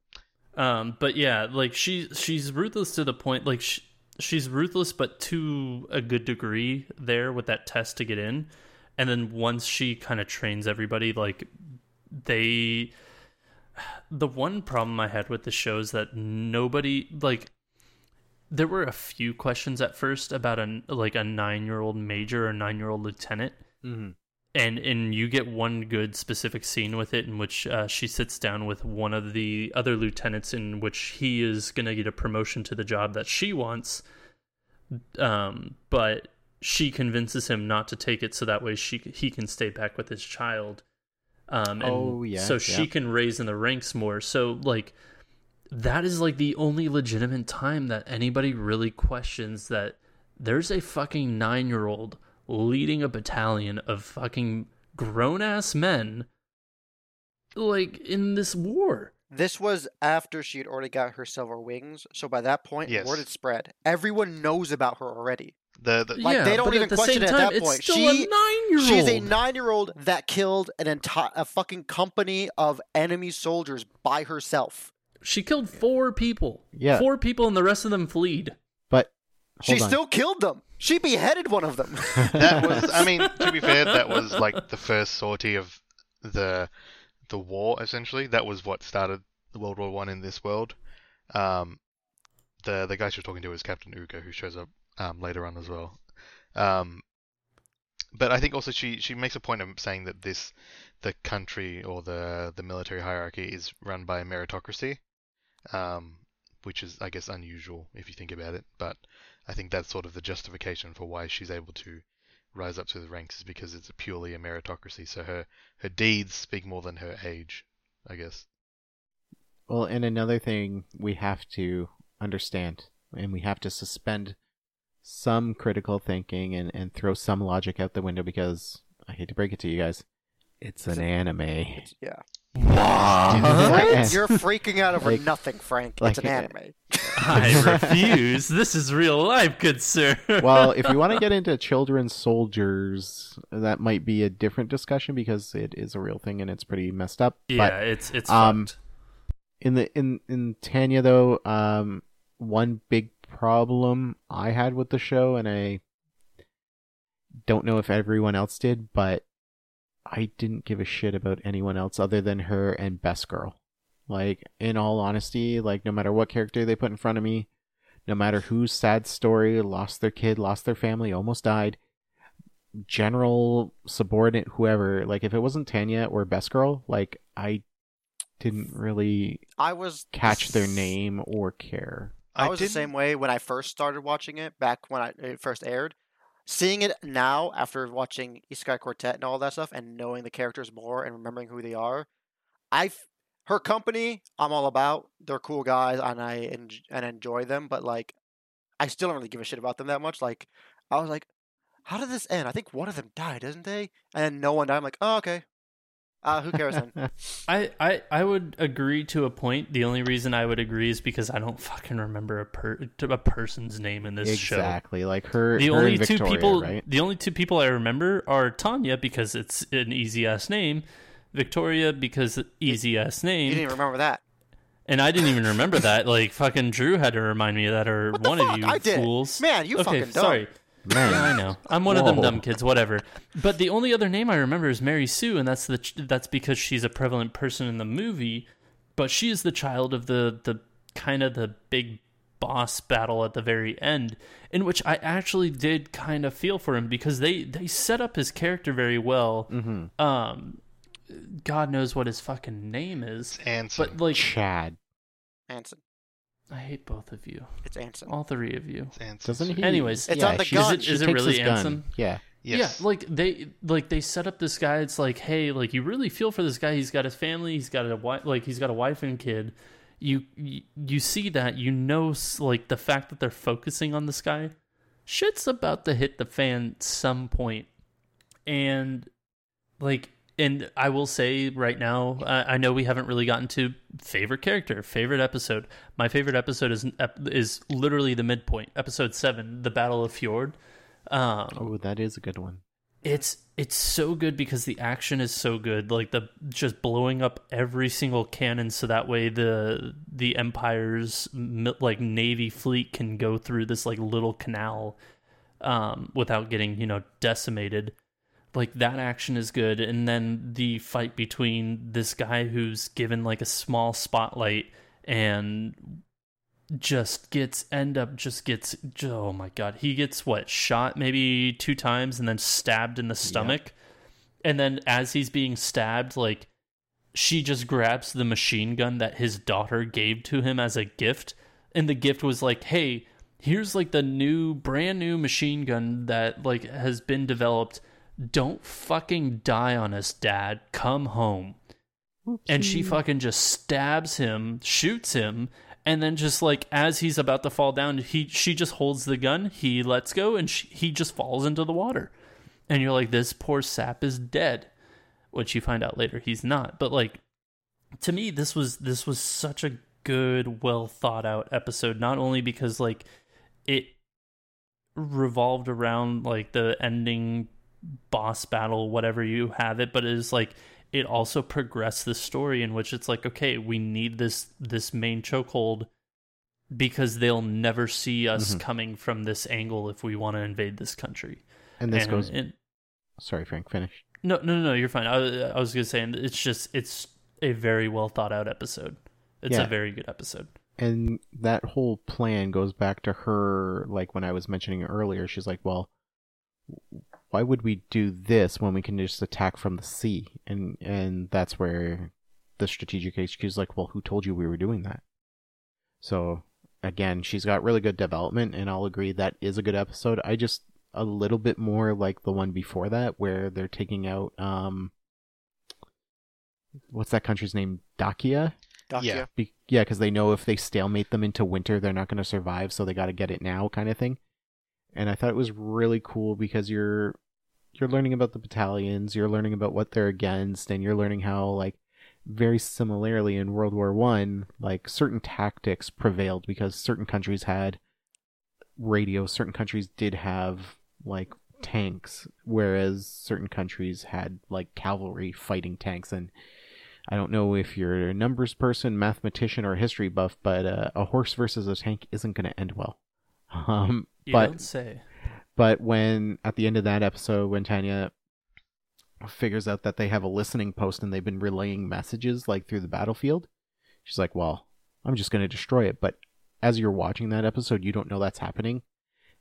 Um, but yeah, like she she's ruthless to the point like she, she's ruthless but to a good degree there with that test to get in. And then once she kind of trains everybody like they the one problem I had with the show is that nobody like there were a few questions at first about a like a nine year old major or nine year old lieutenant, Mhm. and and you get one good specific scene with it in which uh, she sits down with one of the other lieutenants in which he is gonna get a promotion to the job that she wants, um, but she convinces him not to take it so that way she he can stay back with his child. Um, and Oh, yeah, so she yeah. can raise in the ranks more. So like that is like the only legitimate time that anybody really questions that there's a fucking nine year old leading a battalion of fucking grown ass men like in this war. This was after she had already got her silver wings, so by that point, Yes. word had spread. Everyone knows about her already. The, the Like Yeah, they don't even the question same it at time, that point. she. She's a nine-year-old that killed an entire a fucking company of enemy soldiers by herself. She killed four people. Yeah. Four people and the rest of them fled. But She on. still killed them. She beheaded one of them. [laughs] that was I mean, to be fair, that was like the first sortie of the the war essentially. That was what started World War One in this world. Um the the guy she was talking to was Captain Uger who shows up um later on as well. Um but I think also she, she makes a point of saying that this the country or the the military hierarchy is run by a meritocracy. Um which is I guess unusual if you think about it, but I think that's sort of the justification for why she's able to rise up through the ranks is because it's purely a meritocracy. So her her deeds speak more than her age, I guess. Well, and another thing we have to understand, and we have to suspend some critical thinking and, and throw some logic out the window because I hate to break it to you guys, it's an anime. It's- yeah. What? You're freaking out over Like- nothing, Frank. like, it's an anime. I [laughs] refuse. this is real life, good sir. well, if you want to [laughs] get into children's soldiers, that might be a different discussion because it is a real thing and it's pretty messed up. yeah, But it's it's um, fucked. in the in in Tanya though, um, one big problem I had with the show, and I don't know if everyone else did, but I didn't give a shit about anyone else other than her and Best Girl. Like, in all honesty, like no matter what character they put in front of me, no matter whose sad story, lost their kid, lost their family, almost died, general subordinate, whoever, like if it wasn't Tanya or Best Girl, like I didn't really I was catch their name or care. I, I was the didn't- same way when I first started watching it back when I, it first aired. Seeing it now after watching Isekai Quartet and all that stuff and knowing the characters more and remembering who they are, I her company I'm all about. They're cool guys and I en- and enjoy them, but like I still don't really give a shit about them that much. Like I was like, how did this end? I think one of them died, doesn't they? And no one died. I'm like, oh okay. Uh, who cares then? [laughs] I, I I would agree to a point. The only reason I would agree is because I don't fucking remember a per a person's name in this show. exactly, like her. The her only and two Victoria, people, right? the only two people I remember are Tanya because it's an easy ass name, Victoria because easy ass name. you didn't even remember that. and I didn't even remember that. Like fucking Drew had to remind me of that, or What one fuck? of you I did. fools. Man, you okay, fucking dumb. sorry. Man, Yeah, I know. I'm one of them dumb kids. Whatever. But the only other name I remember is Mary Sue, and that's the that's because she's a prevalent person in the movie. But she is the child of the the kind of the big boss battle at the very end, in which I actually did kind of feel for him because they they set up his character very well. Mm-hmm. Um, God knows what his fucking name is, Anson. but like Chad. Anson. I hate both of you, It's Anson. all three of you. It's Anson. Doesn't he? Anyways, It's yeah, on the she- gun. Is it- she it takes really his gun. Yeah. Yes. Yeah, like they like they set up this guy. It's like, hey, like you really feel for this guy. He's got his family. He's got a wife. Like he's got a wife and kid. You you, you see that. You know, s- like the fact that they're focusing on this guy. Shit's about to hit the fan some point, and like, and I will say right now, I, I know we haven't really gotten to favorite character, favorite episode. My favorite episode is is literally the midpoint, episode seven, the Battle of Fjord. Um, Oh, that is a good one. it's it's so good because the action is so good like the just blowing up every single cannon so that way the the empire's like navy fleet can go through this like little canal um without getting you know decimated like that action is good. And then the fight between this guy who's given like a small spotlight and just gets end up just gets oh my god he gets what shot maybe two times and then stabbed in the stomach. And then as he's being stabbed like she just grabs the machine gun that his daughter gave to him as a gift. And the gift was like hey here's like the new brand new machine gun that like has been developed don't fucking die on us dad. Come home. And she fucking just stabs him shoots him and then just like as he's about to fall down he she just holds the gun he lets go and she, he just falls into the water. And you're like this poor sap is dead. Which you find out later he's not. But like to me this was this was such a good well thought out episode. Not only because like it revolved around like the ending boss battle whatever you have it but it is like it also progressed the story in which it's like okay we need this this main chokehold because they'll never see us Mhm. coming from this angle if we want to invade this country And this goes. and- Sorry, Frank. Finish. no no no no you're fine I, I was gonna say and it's just it's a very well thought out episode it's Yeah. a very good episode And that whole plan goes back to her, like when I was mentioning earlier. She's like, "Well, why would we do this when we can just attack from the sea?" And and that's where the strategic HQ is like, "Well, who told you we were doing that?" So again, she's got really good development, and I'll agree that is a good episode. I just a little bit more like the one before that, where they're taking out um, what's that country's name? Dacia. Dacia. Be- yeah, because they know if they stalemate them into winter, they're not going to survive, so they got to get it now, kind of thing. And I thought it was really cool because you're you're learning about the battalions, you're learning about what they're against, and you're learning how like very similarly in World War One, like certain tactics prevailed because certain countries had radio, certain countries did have like tanks, whereas certain countries had like cavalry fighting tanks and I don't know if you're a numbers person, mathematician, or history buff, but uh, a horse versus a tank isn't going to end well. Um, you but don't say but when at the end of that episode, when Tanya figures out that they have a listening post and they've been relaying messages like through the battlefield, she's like, "Well, I'm just going to destroy it." But as you're watching that episode, you don't know that's happening,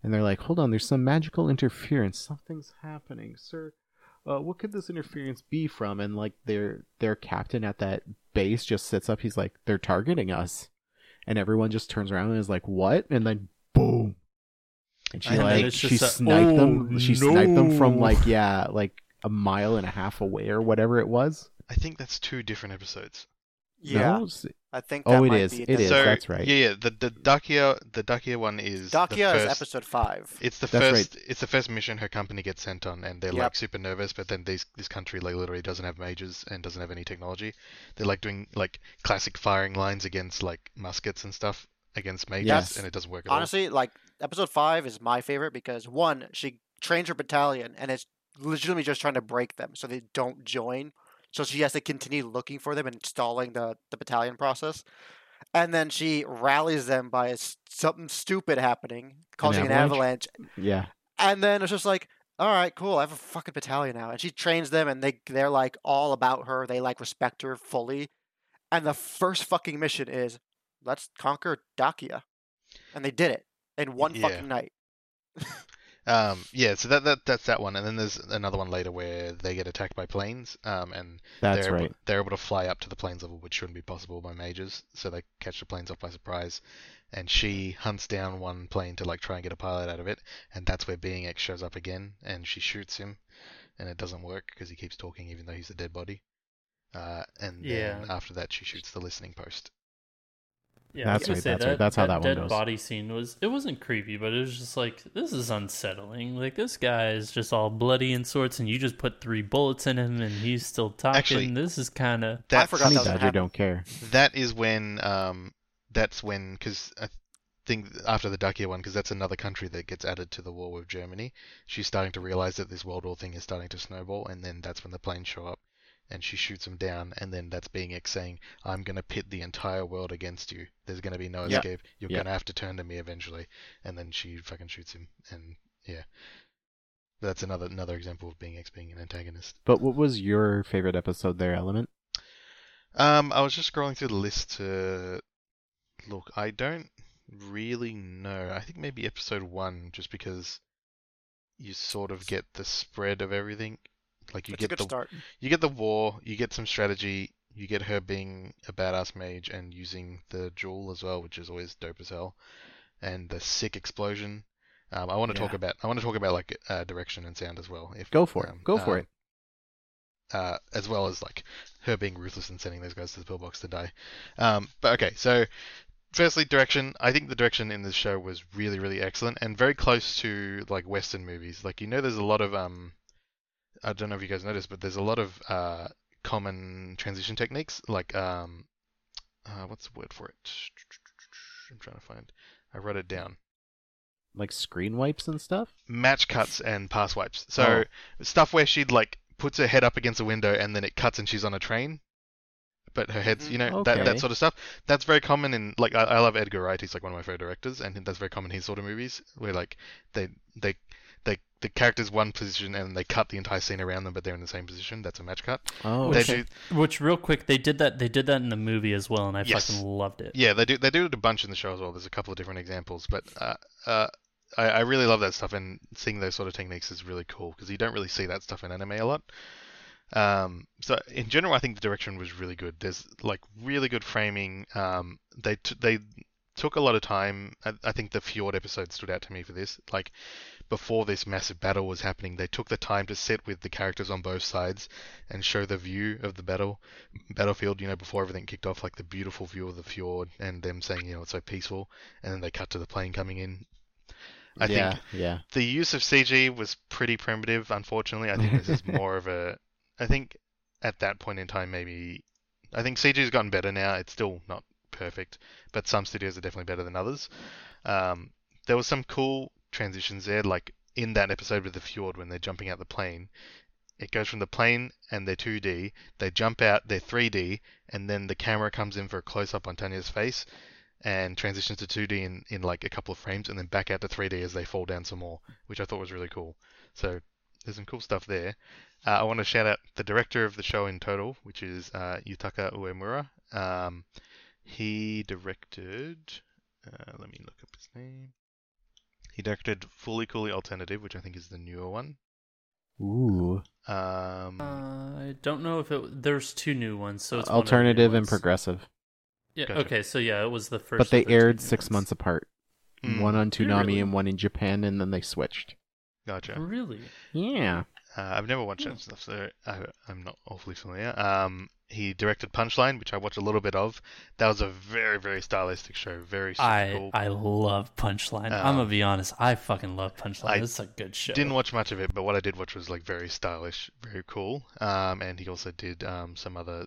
and they're like, "Hold on, there's some magical interference. Something's happening, sir." Uh, what could this interference be from? And like their their captain at that base just sits up. He's like, "They're targeting us," and everyone just turns around and is like, "What?" And then boom, and she And like she just a, sniped them. "Oh, She sniped them from like yeah, like a mile and a half away or whatever it was. I think that's two different episodes. Yeah, No? S- I think. Oh, that it might is. Be It is. so that's right. Yeah, yeah. The the Dacia the Dacia one is the Dacia is episode five. It's the That's first. It's the first mission her company gets sent on, and they're Yep. like super nervous. But then these this country like literally doesn't have majors and doesn't have any technology. They're like doing like classic firing lines against like muskets and stuff against majors, Yes. and it doesn't work at Honestly, like episode five is my favorite because one, she trains her battalion and it's legitimately just trying to break them so they don't join. So she has to continue looking for them and stalling the, the battalion process. And then she rallies them by something stupid happening, causing an avalanche? avalanche. Yeah. And then it's just like, all right, cool. I have a fucking battalion now, and she trains them, and they they're like all about her. They like respect her fully. And the first fucking mission is, let's conquer Dacia, and they did it in one Yeah. fucking night. [laughs] Um, yeah. So that that that's that one, and then there's another one later where they get attacked by planes. Um, and That's they're right. Able, they're able to fly up to the planes level, which shouldn't be possible by mages, So they catch the planes off by surprise, and she hunts down one plane to like try and get a pilot out of it, and that's where Being X shows up again, and she shoots him, and it doesn't work because he keeps talking even though he's a dead body. Uh, and Yeah. then after that, she shoots the listening post. Yeah, That's I was gonna right, say, that's right. That's how that one dead goes. body scene was. It wasn't creepy, but it was just like this is unsettling. Like this guy is just all bloody and sorts, and you just put three bullets in him, and he's still talking. Actually, this is kind of. That's, forgot Honey that was Badger don't care. That is when um, that's when because I think after the Dacia one, because that's another country that gets added to the war with Germany. She's starting to realize that this World War thing is starting to snowball, and then that's when the planes show up, and she shoots him down, and then that's being X saying, "I'm gonna pit the entire world against you. There's gonna be no Yeah. escape. You're Yeah. gonna have to turn to me eventually." And then she fucking shoots him, and yeah. That's another another example of being X being an antagonist. But what was your favorite episode there, Element? Um, I was just scrolling through the list to look. I don't really know. I think maybe episode one, just because you sort of get the spread of everything. Like you It's get good the start. you get the war, you get some strategy, you get her being a badass mage and using the jewel as well, which is always dope as hell, and the sick explosion. Um, I want to talk about I want to talk about like uh, direction and sound as well. If Go for it. um, Go for um, it. uh, as well as like her being ruthless and sending those guys to the pillbox to die. Um, but okay, so firstly, direction. I think the direction in this show was really, really excellent and very close to like Western movies. Like you know, there's a lot of um, I don't know if you guys noticed, but there's a lot of uh, common transition techniques. Like um, uh, what's the word for it? I'm trying to find. I wrote it down. Like screen wipes and stuff. match cuts and pass wipes. So stuff where she'd like puts her head up against a window and then it cuts and she's on a train, but her head's you know that Okay. that sort of stuff. That's very common in like I, I love Edgar Wright. He's like one of my favorite directors, and that's very common in his sort of movies where like they they they the character's one position and they cut the entire scene around them, but they're in the same position. That's a match cut. Oh, They okay. do Which, real quick, they did that. They did that in the movie as well, and I Yes. fucking loved it. Yeah, they do. They do it a bunch in the show as well. There's a couple of different examples, but uh, uh, I, I really love that stuff, and seeing those sort of techniques is really cool because you don't really see that stuff in anime a lot. Um, so in general, I think the direction was really good. There's like really good framing. Um, they t- they took a lot of time. I, I think the Fjord episode stood out to me for this. Like before this massive battle was happening, they took the time to sit with the characters on both sides and show the view of the battle battlefield. You know, before everything kicked off, like the beautiful view of the fjord and them saying, you know, it's so peaceful, and then they cut to the plane coming in. I yeah, think yeah. the use of CG was pretty primitive, unfortunately. I think this is [laughs] more of a. I think at that point in time, maybe. I think CG has gotten better now. It's still not perfect, but some studios are definitely better than others. Um, there was some cool transitions there, like in that episode with the fjord when they're jumping out the plane. It goes from the plane and they're 2D, they jump out, they're 3D, and then the camera comes in for a close up on Tanya's face and transitions to 2D in, in like a couple of frames and then back out to 3D as they fall down some more, which I thought was really cool. So there's some cool stuff there. Uh, I want to shout out the director of the show in total, which is uh, Yutaka Uemura. Um, he directed. Uh, let me look up his name. He directed Fully Coolly Alternative, which I think is the newer one. Ooh. Um, Uh, I don't know if it. There's two new ones, so it's one of the new Alternative and progressive. Yeah. Gotcha. Okay. So yeah, it was the first. But they the aired new six ones. months apart. Mm. One on Did Toonami really? and one in Japan, and then they switched. gotcha. Really? Yeah. Uh, I've never watched Hmm. that stuff, so I, I'm not awfully familiar. Um, he directed Punchline, which I watched a little bit of. That was a very, very stylistic show. Very super I cool. I love Punchline. I'm Um, gonna be honest. I fucking love Punchline. It's a good show. Didn't watch much of it, but what I did watch was like very stylish, very cool. Um, and he also did um, some other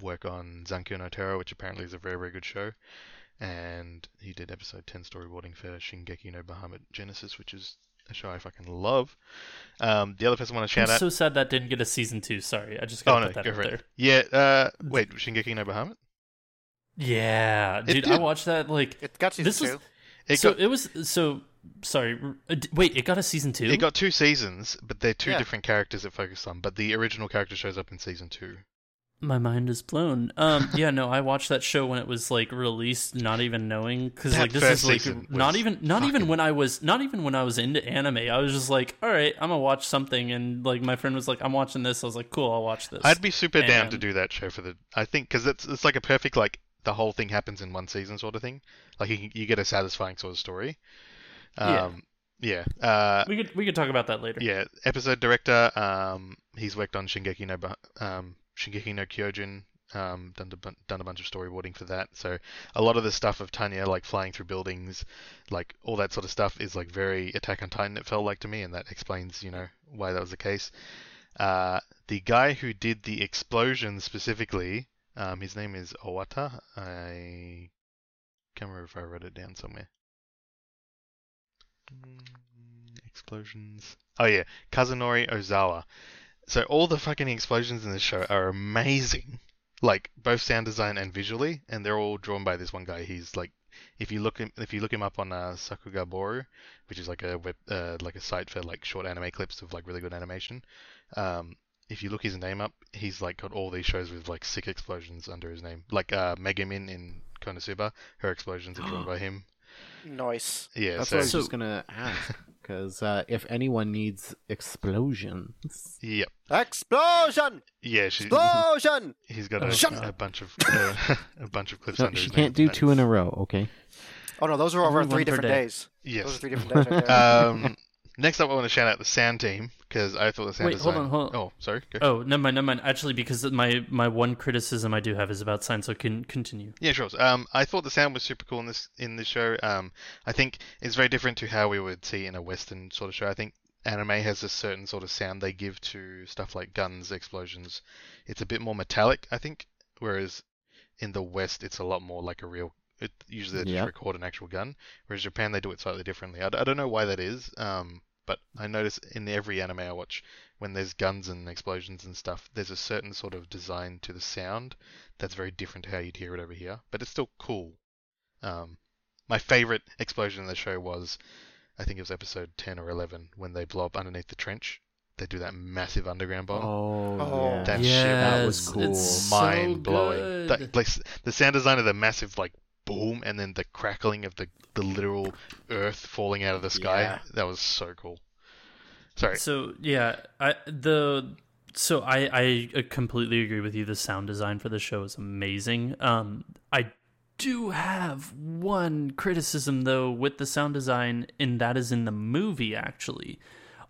work on Zankyo no Terror, which apparently is a very, very good show. And he did episode 10 storyboarding for Shingeki no Bahamut Genesis, which is a show I fucking love. Um, the other person I want to I'm shout out. so sad that didn't get a season two. Sorry, I just oh gotta no, put that go out there. Yeah. Uh, wait, Shingeki no Bahamut. Yeah, It dude, I watched that. Like It got season this two. was It so got it was so sorry. uh, Wait, it got a season two. it got two seasons, but they're two Yeah. different characters it focused on. But the original character shows up in season two. My mind is blown. Um, [laughs] yeah, no, I watched that show when it was like released, not even knowing because like this is like not even not even when I was not even when I was into anime. I was just like, all right, I'm gonna watch something, and like my friend was like, I'm watching this. I was like, cool, I'll watch this. I'd be super down to do that show for the. I think because it's it's like a perfect like the whole thing happens in one season sort of thing. Like you, you get a satisfying sort of story. Yeah. Um, yeah. Uh, we could we could talk about that later. yeah. Episode director. Um, he's worked on Shingeki no um Shingeki no Kyojin. Um, done a, bun- done a bunch of storyboarding for that. So a lot of the stuff of Tanya, like flying through buildings, like all that sort of stuff, is like very Attack on Titan. It felt like to me, and that explains, you know, why that was the case. Uh, the guy who did the explosion specifically, um, his name is Owata. I can't remember if I wrote it down somewhere. Mm, Explosions. Oh yeah, Kazunori Ozawa. So all the fucking explosions in this show are amazing, like both sound design and visually, and they're all drawn by this one guy. He's like, if you look him, if you look him up on uh, Sakugabooru, which is like a web, uh, like a site for like short anime clips of like really good animation. Um, if you look his name up, he's like got all these shows with like sick explosions under his name, like uh, Megumin in Konosuba. Her explosions are drawn [gasps] by him. Nice. Yeah, That's so, what I was So- just gonna ask. [laughs] Because uh, if anyone needs explosions, yep, Explosion! yeah, she, Explosion! [laughs] he's got Shut a, [laughs] a bunch of uh, a bunch of clips no, under she his can't name. do two in a row. Okay. Oh no, those are over Only three one per different day. days. Those are Yes. three different days right um, next up, I want to shout out the sound team because I thought the sound Wait, hold on, hold on. Oh, sorry. Go. Oh, never mind, never mind. Actually, because my my one criticism I do have is about sound, so can continue. Yeah, sure. Um, I thought the sound was super cool in this in this show. Um, I think it's very different to how we would see in a Western sort of show. I think anime has a certain sort of sound they give to stuff like guns, explosions. It's a bit more metallic, I think, whereas in the West it's a lot more like a real. It usually they just Yep. record an actual gun, whereas Japan they do it slightly differently. I, I don't know why that is. Um, but I notice in every anime I watch, when there's guns and explosions and stuff, there's a certain sort of design to the sound that's very different to how you'd hear it over here, but it's still cool. Um, my favorite explosion in the show was, I think it was episode 10 or 11, when they blow up underneath the trench. They do that massive underground bomb. Oh, Oh. yeah. That shit that was cool. it's so Mind blowing. good. That, like the sound design of the massive like boom, and then the crackling of the the literal earth falling out of the sky. Yeah. That was so cool. Sorry. So yeah, I the so I I uh, completely agree with you. The sound design for the show is amazing. Um, I do have one criticism though with the sound design, and that is in the movie. Actually,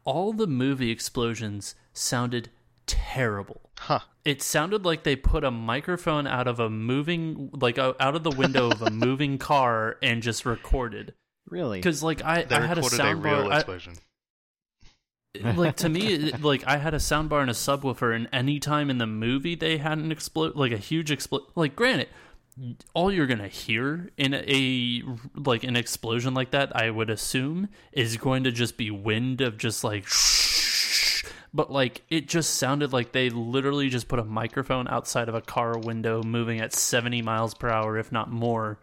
all the movie explosions sounded terrible. Huh. It sounded like they put a microphone out of a moving, like out of the window of a [laughs] moving car and just recorded. Really? Because like I, They I had a recorded a, sound bar. I- like to me [laughs] like i had a soundbar and a subwoofer and anytime in the movie they had an explode like a huge explode like granted all you're gonna hear in a like an explosion like that i would assume is going to just be wind of just like but like it just sounded like they literally just put a microphone outside of a car window moving at 70 miles per hour if not more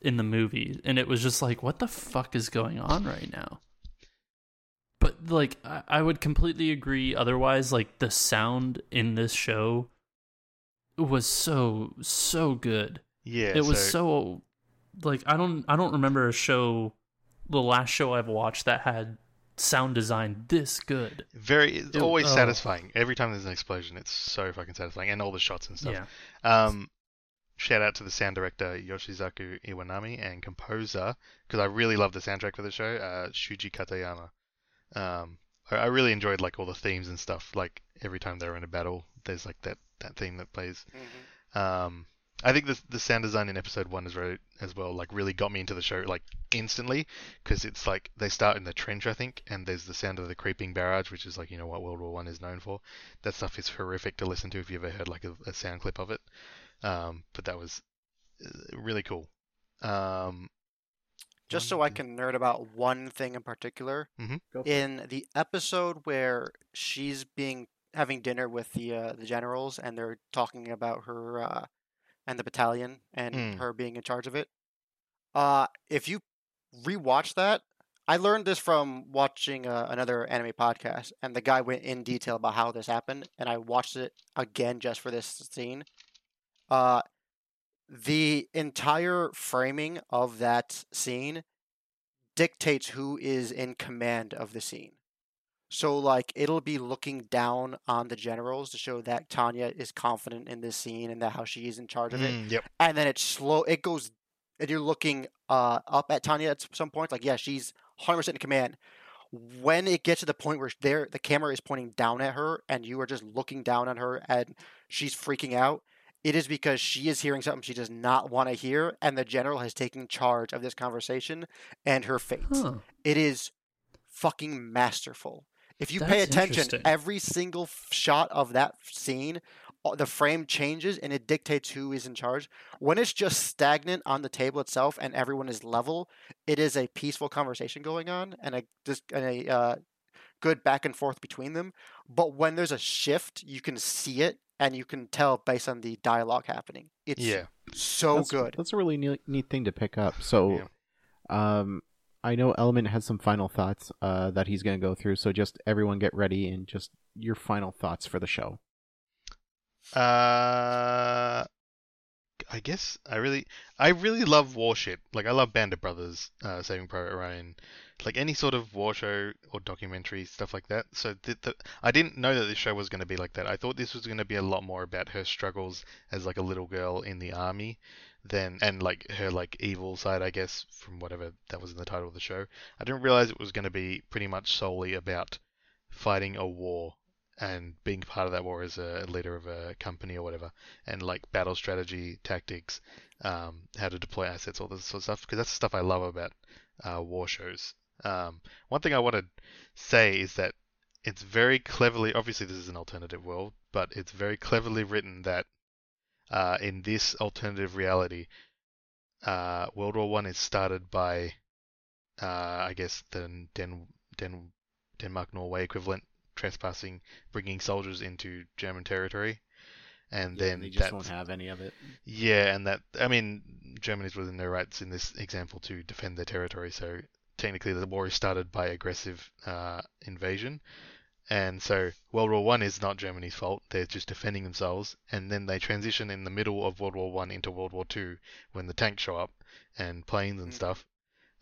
in the movie. And it was just like what the fuck is going on right now? But like I, I would completely agree. Otherwise like the sound in this show was so so good. Yeah. it was so, so like i don't i don't remember a show the last show i've watched that had sound design this good very. It's It- always oh. satisfying. Every time there's an explosion, it's so fucking satisfying, and all the shots and stuff. yeah Um, shout out to the sound director Yoshikazu Iwanami and composer because I really love the soundtrack for the show, uh, Shuji Katayama. Um, I, I really enjoyed like all the themes and stuff. Like every time they're in a battle, there's like that that theme that plays. Mhm. Um, I think the the sound design in episode one is really as well. Like really got me into the show like instantly because it's like they start in the trench, I think, and there's the sound of the creeping barrage, which is like you know what World War One is known for. That stuff is horrific to listen to if you ever heard like a, a sound clip of it. Um, but that was uh, really cool. Um, Just so I can nerd about one thing in particular. Mhm. Go for it. In the episode where she's being having dinner with the uh, the generals and they're talking about her uh, and the battalion and Mm. her being in charge of it. Uh, if you rewatch that, I learned this from watching uh, another anime podcast, and the guy went in detail about how this happened, and I watched it again just for this scene. Uh, the entire framing of that scene dictates who is in command of the scene. So, like, it'll be looking down on the generals to show that Tanya is confident in this scene and that how she is in charge of it. mm, yep. And then it's slow. It goes, and you're looking uh, up at Tanya at some point. Like, yeah, she's 100% in command. When it gets to the point where there, the camera is pointing down at her, and you are just looking down on her, and she's freaking out. It is because she is hearing something she does not want to hear, and the general has taken charge of this conversation and her fate. huh. It is fucking masterful. If you pay attention, interesting. every single shot of that scene, uh, the frame changes and it dictates who is in charge. When it's just stagnant on the table itself and everyone is level, it is a peaceful conversation going on and a just and a uh, good back and forth between them. But when there's a shift, you can see it and you can tell based on the dialogue happening. It's Yeah. so that's, good. That's a really neat, neat thing to pick up. So, um, I know Element has some final thoughts uh, that he's going to go through. So just everyone get ready and just your final thoughts for the show. Uh, I guess I really I really love Warship. Like I love Band of Brothers, uh, Saving Private Ryan, like any sort of war show or documentary stuff like that. So the, the, I didn't know that this show was going to be like that. I thought this was going to be a lot more about her struggles as like a little girl in the army, than and like her like evil side, I guess, from whatever that was in the title of the show. I didn't realize it was going to be pretty much solely about fighting a war and being part of that war as a leader of a company or whatever, and like battle strategy, tactics, um, how to deploy assets, all this sort of stuff. Because that's the stuff I love about uh, war shows. Um, one thing I want to say is that it's very cleverly. Obviously, this is an alternative world, but it's very cleverly written that uh, in this alternative reality, uh, World War One is started by, uh, I guess, the Den, Den, Denmark Norway equivalent trespassing, bringing soldiers into German territory, and Yeah, then they just that- won't have any of it. Yeah, and that I mean, Germany's within their rights in this example to defend their territory. So technically, the war is started by aggressive uh, invasion, and so World War One is not Germany's fault. They're just defending themselves, and then they transition in the middle of World War One into World War Two when the tanks show up and planes and stuff.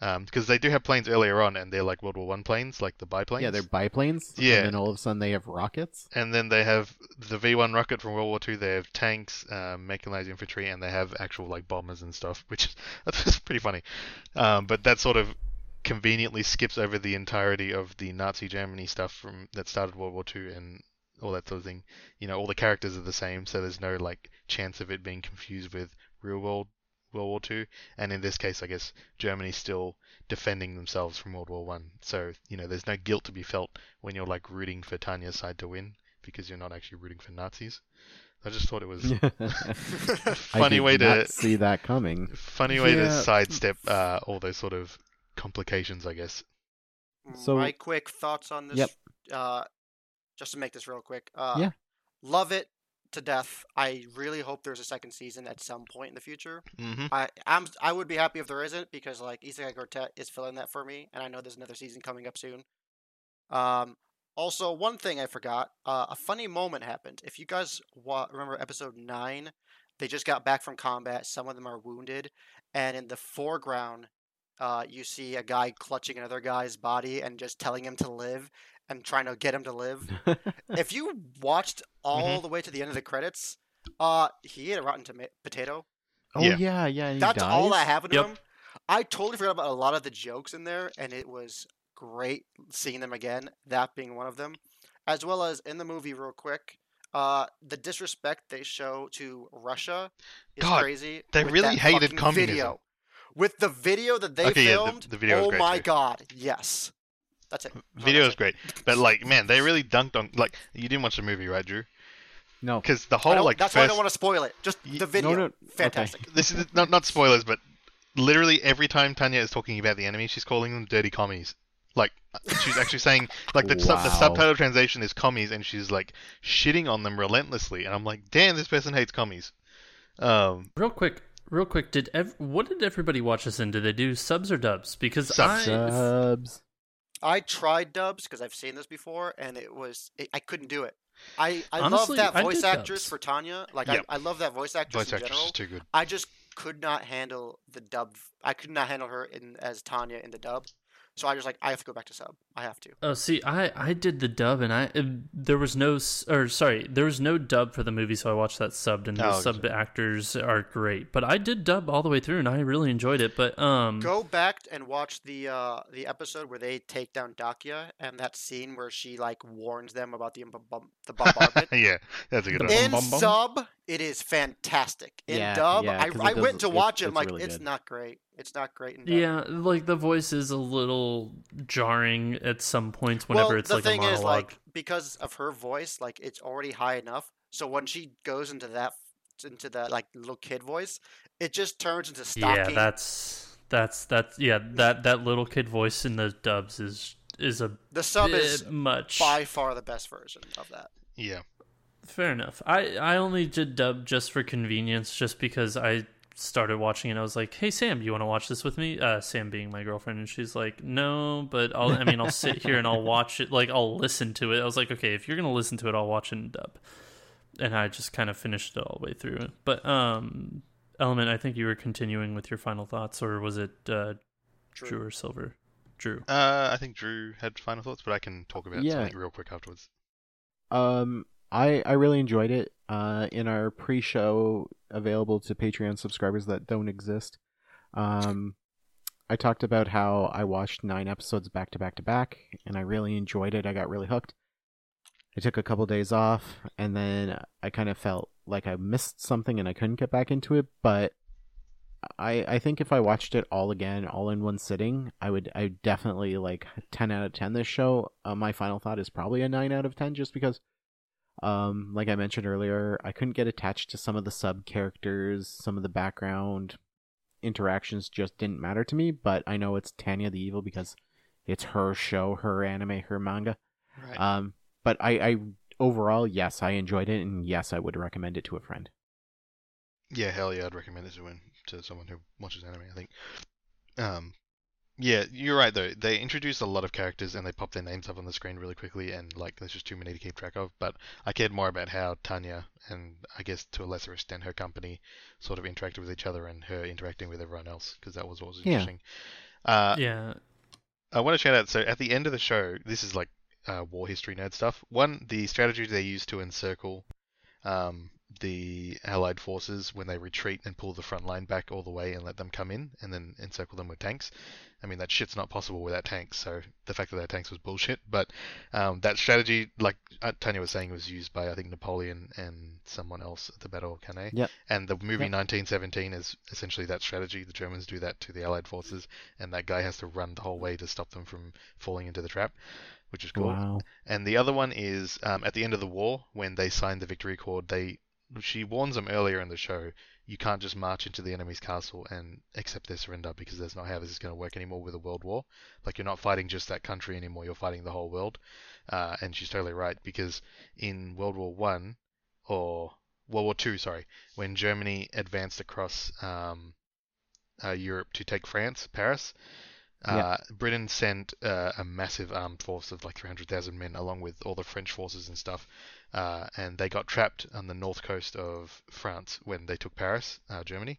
Because they do have planes earlier on, and they're like World War One planes, like the biplanes. Yeah, they're biplanes. Yeah. And then all of a sudden they have rockets. And then they have the V1 rocket from World War II. They have tanks, um, mechanized infantry, and they have actual like bombers and stuff, which [laughs] is pretty funny. Um, but that sort of conveniently skips over the entirety of the Nazi Germany stuff from that started World War II and all that sort of thing. You know, all the characters are the same, so there's no like chance of it being confused with real world World War II. And in this case, I guess Germany's still defending themselves from World War One. So you know, there's no guilt to be felt when you're like rooting for Tanya's side to win because you're not actually rooting for Nazis. I just thought it was a [laughs] [laughs] funny I did way to see that coming. funny way to sidestep uh, all those sort of complications, I guess. So- my quick thoughts on this. Yep. Uh, just to make this real quick. Uh, Yeah. Love it to death. I really hope there's a second season at some point in the future. hmm I I'm I would be happy if there isn't because like Isekai Quartet is filling that for me, and I know there's another season coming up soon. Um. Also, one thing I forgot. Uh, a funny moment happened. If you guys wa- remember episode nine, they just got back from combat. Some of them are wounded, and in the foreground, uh, you see a guy clutching another guy's body and just telling him to live and trying to get him to live. if [laughs] you watched all the way to the end of the credits, uh, he ate a rotten toma- potato. Oh Yeah. yeah, yeah. and he That's all that dies? happened to Yep. him. I totally forgot about a lot of the jokes in there, and it was great seeing them again. That being one of them, as well as in the movie, real quick. Uh, the disrespect they show to Russia is God, crazy. they really hated fucking communism. Video. With the video that they Okay, yeah, the- filmed, the video oh great my too. god, yes. That's it. That's Video gotta is say. great, but like, [laughs] man, they really dunked on like you didn't watch the movie, right, Drew? No. Because the whole like that's why I don't want to spoil it. Just the video, no, okay. fantastic. [laughs] this is not not spoilers, but literally every time Tanya is talking about the enemy, she's calling them dirty commies. Like she's actually saying like the sub, the subtitle translation is commies, and she's like shitting on them relentlessly. And I'm like, damn, this person hates commies. Um, Real quick, real quick. Did ev- what did everybody watch this in? Did they do subs or dubs? Because Subs. I Subs. I tried dubs because I've seen this before, and it was it, I couldn't do it. I I Honestly, love that I voice actress dubs. for Tanya. Like Yep. I, I love that voice actress voice in actress general. is too good. I just could not handle the dub. I could not handle her in as Tanya in the dub. So I just like I have to go back to sub. I have to. Oh, see, I I did the dub, and I uh, there was no or sorry, there was no dub for the movie, so I watched that subbed, and the Oh, sub actors are great. But I did dub all the way through, and I really enjoyed it. But um, Go back and watch the uh the episode where they take down Dacia and that scene where she like warns them about the bom- bom- the [laughs] bombardment. yeah, that's a good The one. In bum, bum. sub, it is fantastic. In Yeah, dub, yeah, I, 'cause it I went to it- watch it. I'm it's like, really it's good. not great. It's not great in yeah, like the voice is a little jarring at some points whenever well, it's the like thing a monologue. is, like, because of her voice, like it's already high enough. So when she goes into that, into that like little kid voice, it just turns into yeah, that's that's that's yeah that that little kid voice in the dubs is is a the sub bit is much by far the best version of that. Yeah, Fair enough. I I only did dub just for convenience, just because I started watching it. I was like, "Hey Sam, you want to watch this with me?" Uh, Sam being my girlfriend, and she's like, "No," but I'll. I mean, I'll sit here and I'll watch it. Like, I'll listen to it. I was like, "Okay, if you're gonna listen to it, I'll watch it in dub." And I just kind of finished it all the way through. But um, Element, I think you were continuing with your final thoughts, or was it uh, True. Drew or Silver? Drew. Uh, I think Drew had final thoughts, but I can talk about Yeah. something real quick afterwards. Um, I I really enjoyed it. Uh, in our pre-show available to Patreon subscribers that don't exist, um, I talked about how I watched nine episodes back to back to back, and I really enjoyed it. I got really hooked. I took a couple days off, and then I kind of felt like I missed something, and I couldn't get back into it. But I I think if I watched it all again, all in one sitting, I would I would definitely like ten out of ten. This show, uh, my final thought is probably a nine out of ten, just because, um, like I mentioned earlier, I couldn't get attached to some of the sub characters, some of the background interactions just didn't matter to me. But I know it's Tanya the Evil because it's her show, her anime, her manga. Right. Um, but I, I overall, yes, I enjoyed it, and yes, I would recommend it to a friend. Yeah, hell yeah, I'd recommend it to to someone who watches anime. I think. Um, yeah, you're right though. They introduced a lot of characters and they pop their names up on the screen really quickly, and like there's just too many to keep track of. But I cared more about how Tanya and I guess to a lesser extent her company sort of interacted with each other and her interacting with everyone else because that was what was Yeah. interesting. Uh, yeah. I want to shout out. So at the end of the show, this is like uh, war history nerd stuff. One, the strategy they used to encircle um, the Allied forces when they retreat and pull the front line back all the way and let them come in, and then encircle them with tanks. I mean, that shit's not possible without tanks. So the fact that they had tanks was bullshit. But um, that strategy, like uh, Tanya was saying, was used by I think Napoleon and someone else at the Battle of Cannae. Yep. And the movie Yep. 1917 is essentially that strategy. The Germans do that to the Allied forces, and that guy has to run the whole way to stop them from falling into the trap, which is cool. Wow. And the other one is um, at the end of the war when they signed the victory accord. They she warns them earlier in the show. You can't just march into the enemy's castle and accept their surrender because that's not how this is going to work anymore with a world war. Like you're not fighting just that country anymore. You're fighting the whole world. Uh, and she's totally right because in World War One or World War Two, sorry, when Germany advanced across um, uh, Europe to take France, Paris, Yeah. uh, Britain sent uh, a massive armed force of like 300,000 men along with all the French forces and stuff. Uh, and they got trapped on the north coast of France when they took Paris, uh, Germany.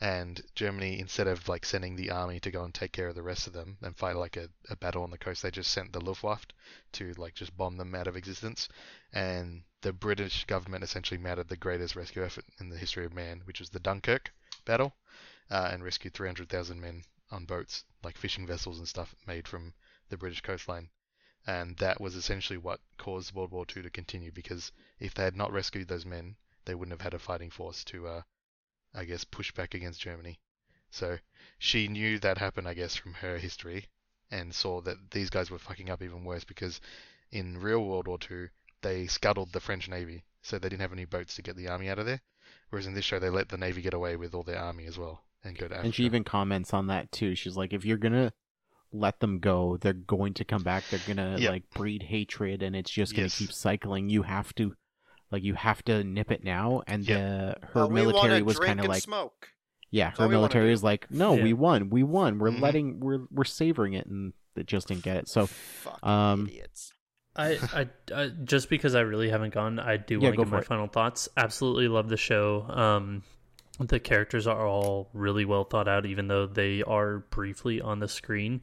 And Germany, instead of like sending the army to go and take care of the rest of them and fight like a, a battle on the coast, they just sent the Luftwaffe to like just bomb them out of existence. And the British government essentially mounted the greatest rescue effort in the history of man, which was the Dunkirk battle, uh, and rescued 300,000 men on boats, like fishing vessels and stuff made from the British coastline. And that was essentially what caused World War II to continue because if they had not rescued those men, they wouldn't have had a fighting force to, uh, I guess, push back against Germany. So she knew that happened, I guess, from her history and saw that these guys were fucking up even worse because in real World War II, they scuttled the French Navy, so they didn't have any boats to get the army out of there. Whereas in this show, they let the Navy get away with all their army as well and go to Africa. And she even comments on that too. She's like, if you're gonna let them go, they're going to come back. They're gonna Yep. like breed hatred, and it's just gonna Yes. keep cycling. You have to, like, you have to nip it now. And Yep. the her All we military was kind of like, smoke. yeah, all her military do. is like, no, Yeah. we won, we won. We're Mhm. letting, we're we're savoring it, and they just didn't get it. So Fucking um, idiots. I, I, I just because I really haven't gone, I do Yeah, want to go give my it. final thoughts. Absolutely love the show. Um, the characters are all really well thought out, even though they are briefly on the screen.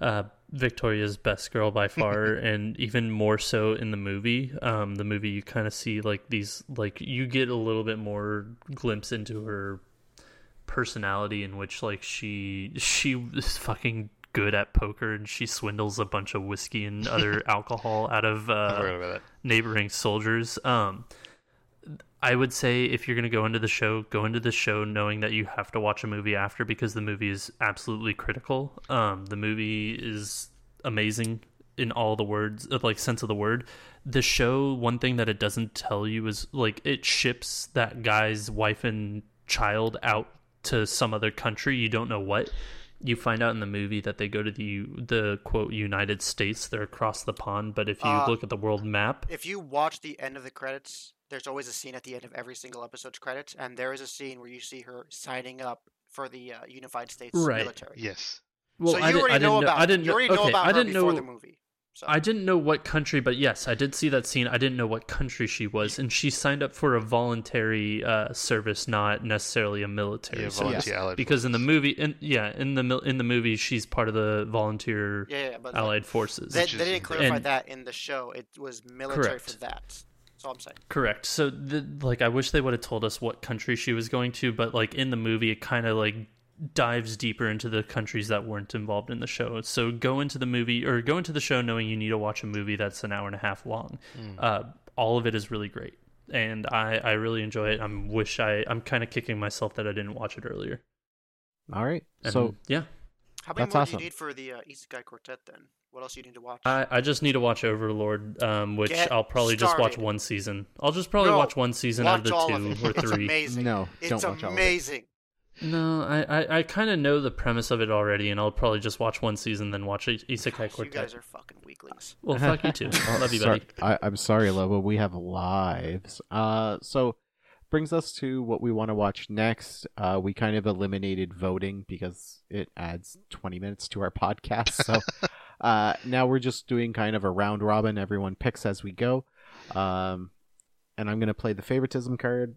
Uh, Victoria's best girl by far, [laughs] and even more so in the movie. Um, the movie you kind of see like these, like you get a little bit more glimpse into her personality, in which like she she is fucking good at poker and she swindles a bunch of whiskey and other [laughs] alcohol out of uh, forgot about that. neighboring soldiers. Um, I would say if you're going to go into the show, go into the show knowing that you have to watch a movie after because the movie is absolutely critical. Um, the movie is amazing in all the words, of like sense of the word. The show, one thing that it doesn't tell you is like it ships that guy's wife and child out to some other country. You don't know what. You find out in the movie that they go to the the quote United States. They're across the pond, but if you Uh, look at the world map, If you watch the end of the credits, there's always a scene at the end of every single episode's credits, and there is a scene where you see her signing up for the uh, Unified States Right. military. Yes. Well, so you I, did, already I know didn't know. about I didn't you already know. know okay, about I her didn't before know. the movie. So I didn't know what country, but yes, I did see that scene. I didn't know what country she was, and she signed up for a voluntary uh, service, not necessarily a military Yeah, service. volunteer allied because in the movie, in, yeah, in the in the movie, she's part of the volunteer Yeah, yeah, but allied forces. they, they didn't clarify And- that in the show. It was military Correct. for that. That's all I'm saying. Correct. So, the, like, I wish they would have told us what country she was going to, but like in the movie, it kind of like dives deeper into the countries that weren't involved in the show. So, go into the movie or go into the show knowing you need to watch a movie that's an hour and a half long. Uh, all of it is really great, and I I really enjoy it. I'm wish I I'm kind of kicking myself that I didn't watch it earlier. All right. And, so yeah, How many That's more awesome. do you need for the uh, Isekai Quartet then? What else you need to watch? I, I just need to watch Overlord, um, which Get I'll probably just watch one season. I'll just probably No, watch one season out of the two of it. or [laughs] It's three. amazing. No, it's don't watch all of it. amazing. No, I I, I kind of know the premise of it already, and I'll probably just watch one season, then watch I- Isekai You Quartet. guys are fucking weaklings. Well, [laughs] fuck you too. Oh, Love you, buddy. I, I'm sorry, Lobo. We have lives. Uh, so brings us to what we want to watch next. Uh, we kind of eliminated voting because it adds 20 minutes to our podcast. So [laughs] uh, now we're just doing kind of a round robin. Everyone picks as we go. Um, and I'm going to play the favoritism card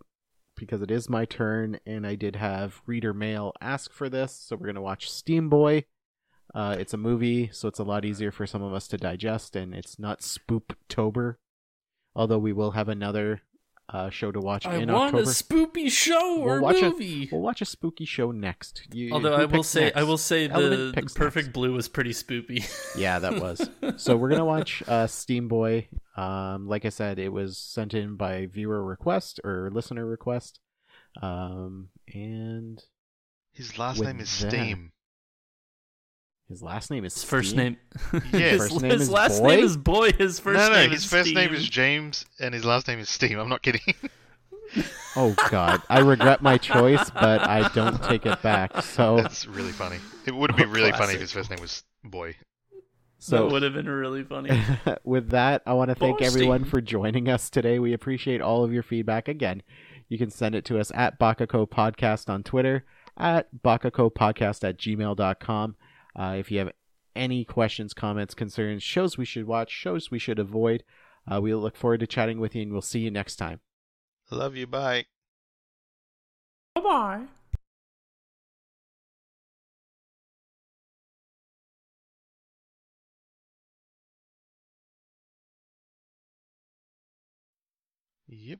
because it is my turn, and I did have reader mail ask for this. So we're going to watch Steam Boy. Uh, it's a movie, so it's a lot easier for some of us to digest, and it's not Spooptober. Although we will have another uh, show to watch I in want October. a spooky show We'll or watch movie. A, we'll watch a spooky show next. You, Although I will picks say, I will say the, Element the picks Perfect next. Blue was pretty spooky. [laughs] Yeah, that was. [laughs] so we're gonna watch uh, Steam Boy. Um, like I said, it was sent in by viewer request or listener request. Um, and His last name is that- Steam. His last name is His first Steam? name, [laughs] Yeah. his, First name his is last Boy? name is Boy. His first no, no, name his is first name is James, and his last name is Steam. I'm not kidding. [laughs] Oh God, I regret my choice, but I don't take it back. So, [laughs] That's really funny. It would have been really funny if his first name was Boy. so that would have been really funny. with that, I want to thank Boy, everyone Steve. for joining us today. We appreciate all of your feedback. Again, you can send it to us at Bakako Podcast on Twitter, at Bakako Podcast at gmail.com. Uh, if you have any questions, comments, concerns, shows we should watch, shows we should avoid, uh, we look forward to chatting with you and we'll see you next time. Love you. Bye. Bye bye. Yep.